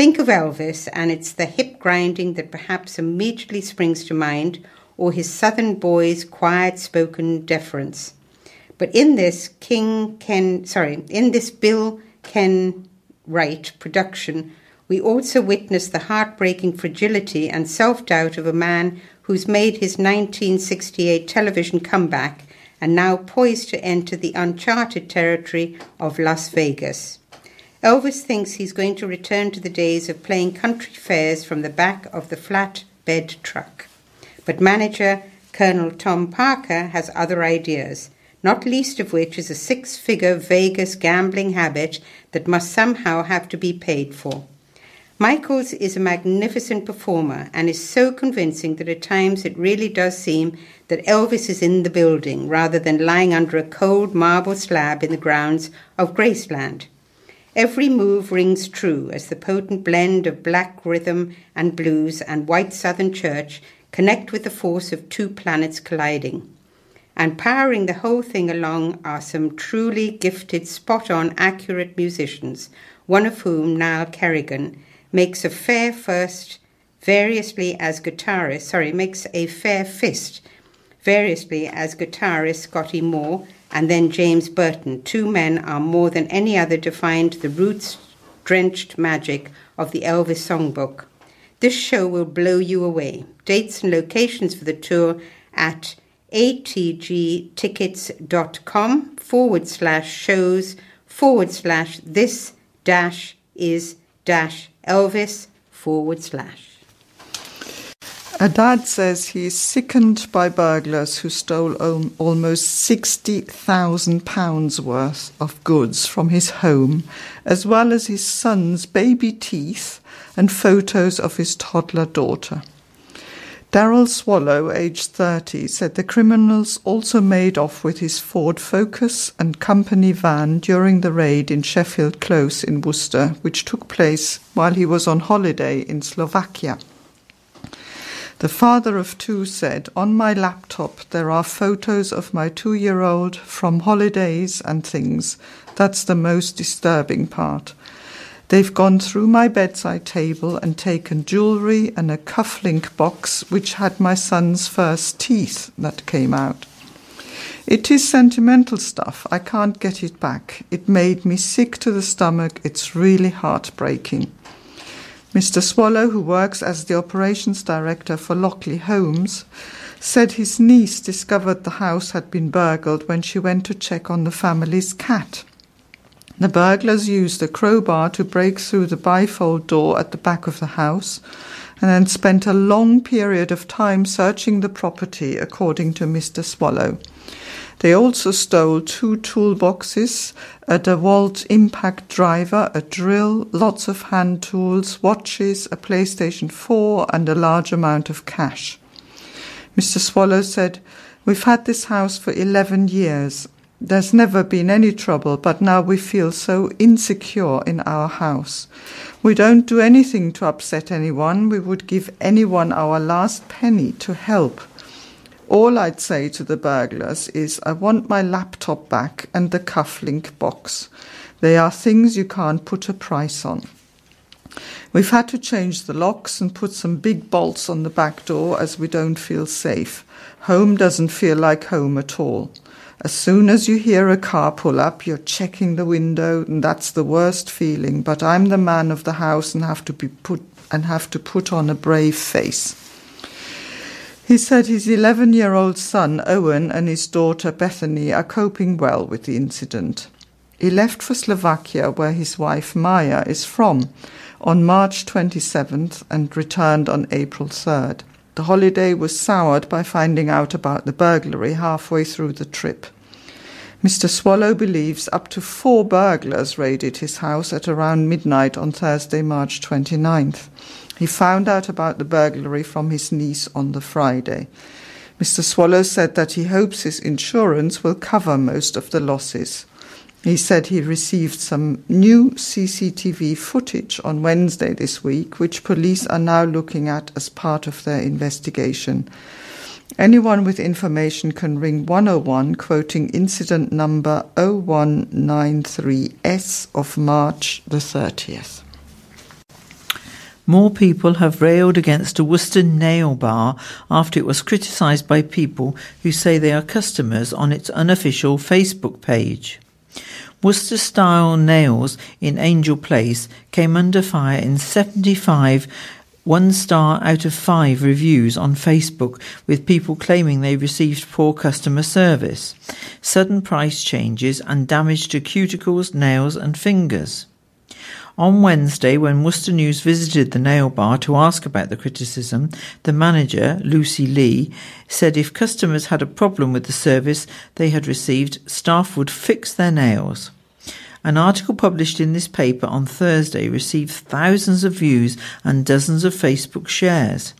Think of Elvis, and it's the hip grinding that perhaps immediately springs to mind, or his southern boy's quiet spoken deference. But in this King Ken, sorry, in this Bill Ken Wright production, we also witness the heartbreaking fragility and self doubt of a man who's made his 1968 television comeback and now poised to enter the uncharted territory of Las Vegas. Elvis thinks he's going to return to the days of playing country fairs from the back of the flatbed truck. But manager Colonel Tom Parker has other ideas, not least of which is a six figure Vegas gambling habit that must somehow have to be paid for. Michaels is a magnificent performer and is so convincing that at times it really does seem that Elvis is in the building rather than lying under a cold marble slab in the grounds of Graceland. Every move rings true as the potent blend of black rhythm and blues and white southern church connect with the force of two planets colliding. And powering the whole thing along are some truly gifted, spot on, accurate musicians, one of whom, Niall Kerrigan, makes a fair first variously as guitarist, sorry, makes a fair fist variously as guitarist Scotty Moore and then James Burton. Two men are more than any other to find the roots drenched magic of the Elvis songbook. This show will blow you away. Dates and locations for the tour at atgtickets.com forward slash shows forward slash this dash is dash Elvis forward slash. A dad says he is sickened by burglars who stole almost £60,000 worth of goods from his home, as well as his son's baby teeth and photos of his toddler daughter. Daryl Swallow, aged 30, said the criminals also made off with his Ford Focus and company van during the raid in Sheffield Close in Worcester, which took place while he was on holiday in Slovakia. The father of two said, On my laptop there are photos of my two year old from holidays and things. That's the most disturbing part. They've gone through my bedside table and taken jewellery and a cufflink box which had my son's first teeth that came out. It is sentimental stuff. I can't get it back. It made me sick to the stomach. It's really heartbreaking. Mr. Swallow, who works as the operations director for Lockley Homes, said his niece discovered the house had been burgled when she went to check on the family's cat. The burglars used a crowbar to break through the bifold door at the back of the house and then spent a long period of time searching the property, according to Mr. Swallow. They also stole two toolboxes, a DeWalt impact driver, a drill, lots of hand tools, watches, a PlayStation 4, and a large amount of cash. Mr. Swallow said, We've had this house for 11 years. There's never been any trouble, but now we feel so insecure in our house. We don't do anything to upset anyone. We would give anyone our last penny to help. All I'd say to the burglars is, I want my laptop back and the cufflink box. They are things you can't put a price on. We've had to change the locks and put some big bolts on the back door as we don't feel safe. Home doesn't feel like home at all. As soon as you hear a car pull up, you're checking the window, and that's the worst feeling. But I'm the man of the house and have to be put and have to put on a brave face. He said his 11 year old son Owen and his daughter Bethany are coping well with the incident. He left for Slovakia, where his wife Maya is from, on March 27th and returned on April 3rd. The holiday was soured by finding out about the burglary halfway through the trip. Mr. Swallow believes up to four burglars raided his house at around midnight on Thursday, March 29th. He found out about the burglary from his niece on the Friday. Mr. Swallow said that he hopes his insurance will cover most of the losses. He said he received some new CCTV footage on Wednesday this week, which police are now looking at as part of their investigation. Anyone with information can ring 101, quoting incident number 0193S of March the 30th. More people have railed against a Worcester nail bar after it was criticised by people who say they are customers on its unofficial Facebook page. Worcester style nails in Angel Place came under fire in 75 one star out of five reviews on Facebook with people claiming they received poor customer service, sudden price changes, and damage to cuticles, nails, and fingers. On Wednesday, when Worcester News visited the nail bar to ask about the criticism, the manager, Lucy Lee, said if customers had a problem with the service they had received, staff would fix their nails. An article published in this paper on Thursday received thousands of views and dozens of Facebook shares.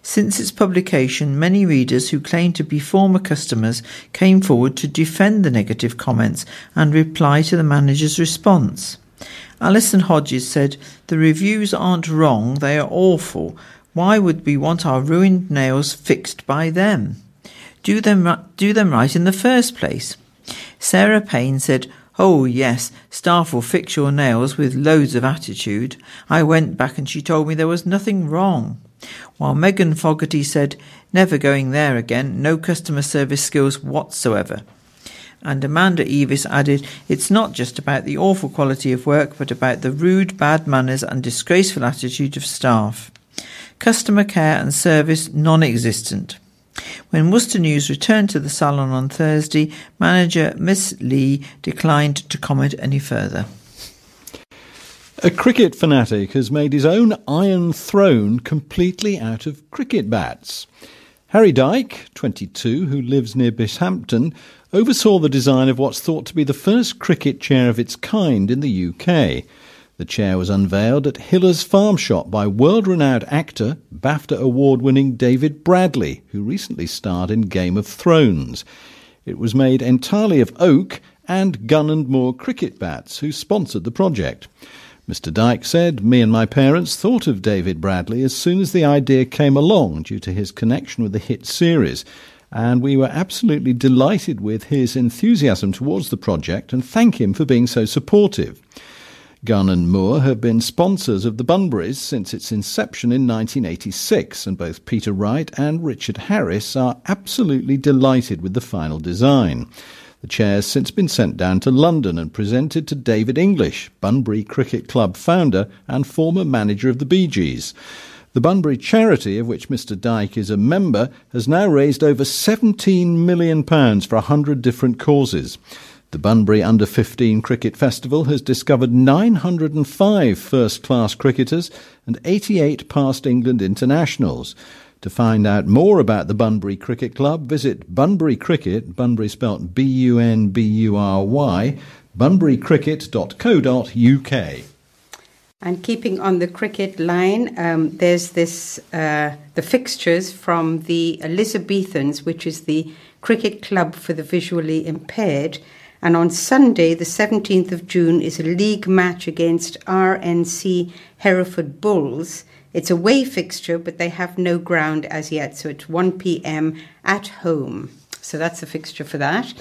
Since its publication, many readers who claim to be former customers came forward to defend the negative comments and reply to the manager's response. Alison Hodges said, The reviews aren't wrong, they are awful. Why would we want our ruined nails fixed by them? Do them, do them right in the first place. Sarah Payne said, Oh, yes, staff will fix your nails with loads of attitude. I went back and she told me there was nothing wrong. While Megan Fogarty said, Never going there again, no customer service skills whatsoever. And Amanda Evis added, It's not just about the awful quality of work, but about the rude, bad manners and disgraceful attitude of staff. Customer care and service non existent. When Worcester News returned to the salon on Thursday, manager Miss Lee declined to comment any further. A cricket fanatic has made his own iron throne completely out of cricket bats. Harry Dyke, 22, who lives near Bishampton, oversaw the design of what's thought to be the first cricket chair of its kind in the UK. The chair was unveiled at Hiller's Farm Shop by world renowned actor, BAFTA award winning David Bradley, who recently starred in Game of Thrones. It was made entirely of oak and Gunn and Moore cricket bats, who sponsored the project. Mr. Dyke said, Me and my parents thought of David Bradley as soon as the idea came along due to his connection with the hit series and we were absolutely delighted with his enthusiasm towards the project and thank him for being so supportive. Gunn and Moore have been sponsors of the Bunburys since its inception in 1986, and both Peter Wright and Richard Harris are absolutely delighted with the final design. The chair has since been sent down to London and presented to David English, Bunbury Cricket Club founder and former manager of the Bee Gees. The Bunbury charity, of which Mr. Dyke is a member, has now raised over £17 million for 100 different causes. The Bunbury Under 15 Cricket Festival has discovered 905 first class cricketers and 88 past England internationals. To find out more about the Bunbury Cricket Club, visit Bunbury Cricket, Bunbury spelt B U N B U R Y, bunburycricket.co.uk. And keeping on the cricket line, um, there's this uh, the fixtures from the Elizabethans, which is the cricket club for the visually impaired. And on Sunday, the 17th of June, is a league match against RNC Hereford Bulls. It's a way fixture, but they have no ground as yet, so it's 1 p.m. at home. So that's the fixture for that.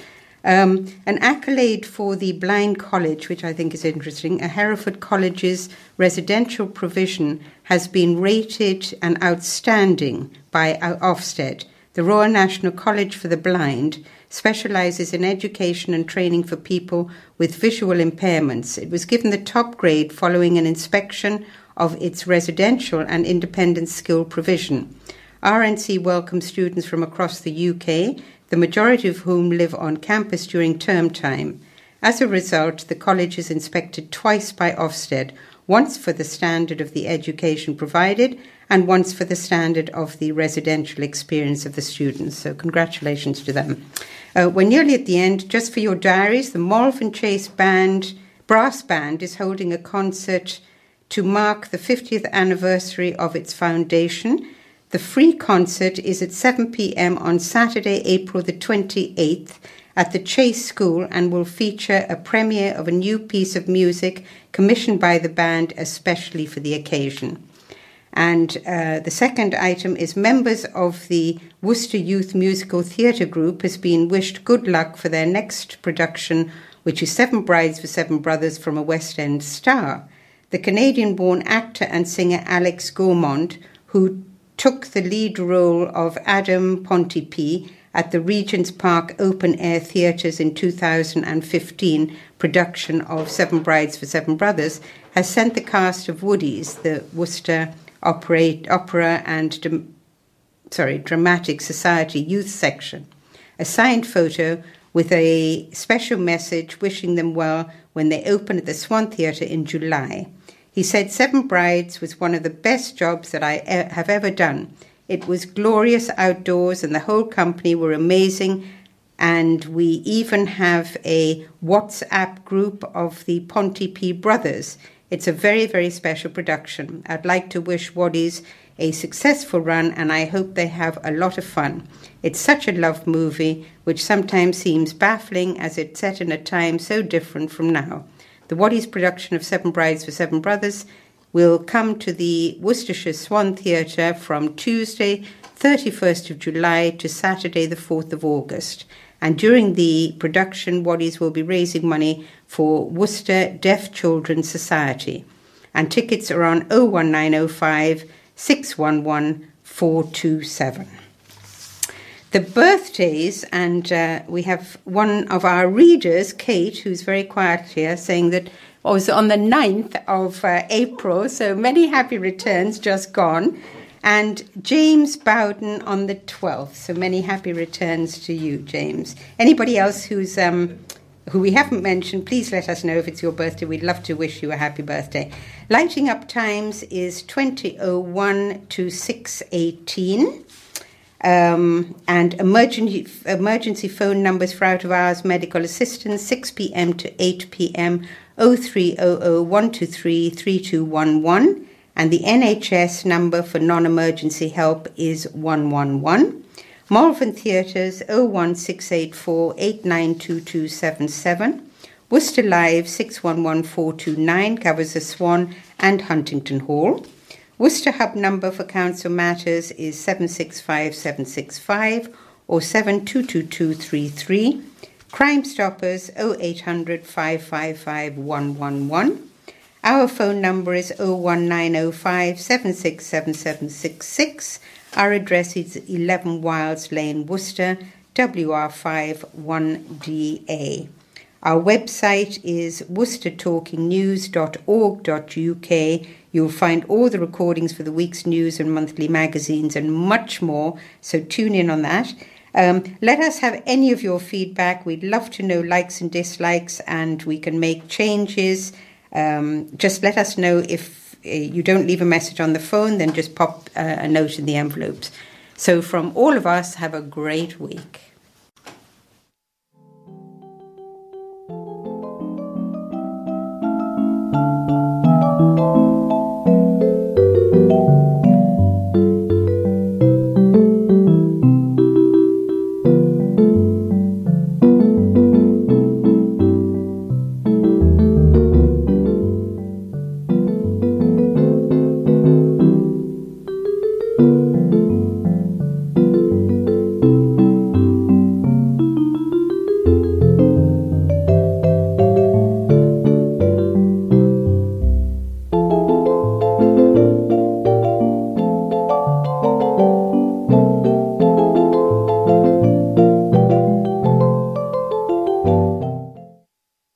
Um, an accolade for the Blind College, which I think is interesting. A Hereford College's residential provision has been rated an outstanding by Ofsted. The Royal National College for the Blind specialises in education and training for people with visual impairments. It was given the top grade following an inspection of its residential and independent skill provision. RNC welcomes students from across the UK the majority of whom live on campus during term time. As a result, the college is inspected twice by Ofsted, once for the standard of the education provided and once for the standard of the residential experience of the students. So, congratulations to them. Uh, we're nearly at the end. Just for your diaries, the Malvern Chase Band, Brass Band, is holding a concert to mark the 50th anniversary of its foundation the free concert is at 7 pm on Saturday, April the 28th at the Chase School and will feature a premiere of a new piece of music commissioned by the band especially for the occasion. And uh, the second item is members of the Worcester Youth Musical Theatre Group has been wished good luck for their next production, which is Seven Brides for Seven Brothers from a West End star. The Canadian born actor and singer Alex Gaumond, who took the lead role of Adam Pontipee at the Regent's Park Open Air Theatres in 2015 production of Seven Brides for Seven Brothers, has sent the cast of Woodies, the Worcester Operate, Opera and sorry, Dramatic Society Youth Section, a signed photo with a special message wishing them well when they open at the Swan Theatre in July. He said Seven Brides was one of the best jobs that I e- have ever done. It was glorious outdoors, and the whole company were amazing. And we even have a WhatsApp group of the Pontipee brothers. It's a very, very special production. I'd like to wish Waddies a successful run, and I hope they have a lot of fun. It's such a love movie, which sometimes seems baffling as it's set in a time so different from now. The Waddies production of Seven Brides for Seven Brothers will come to the Worcestershire Swan Theatre from Tuesday, 31st of July to Saturday, the 4th of August. And during the production, Waddies will be raising money for Worcester Deaf Children's Society. And tickets are on 01905 611 427. The birthdays, and uh, we have one of our readers, Kate, who's very quiet here, saying that was on the 9th of uh, April, so many happy returns just gone and James Bowden on the 12th. So many happy returns to you, James. Anybody else who's um, who we haven't mentioned, please let us know if it's your birthday. We'd love to wish you a happy birthday. Lighting up times is 2001 to 618. Um, and emergency, emergency phone numbers for out of hours medical assistance 6 p.m. to 8 p.m. 0300 123 3211 and the NHS number for non emergency help is 111. Malvern Theatres 01684 892277. Worcester Live 611429 covers the Swan and Huntingdon Hall. Worcester Hub number for Council Matters is 765765 or 722233. Crime Stoppers 0800 555 111. Our phone number is 01905 767766. Our address is 11 Wilds Lane, Worcester, WR5 1DA. Our website is worcestertalkingnews.org.uk. You'll find all the recordings for the week's news and monthly magazines and much more, so tune in on that. Um, let us have any of your feedback. We'd love to know likes and dislikes, and we can make changes. Um, just let us know if uh, you don't leave a message on the phone, then just pop uh, a note in the envelopes. So, from all of us, have a great week. thank you Thank you.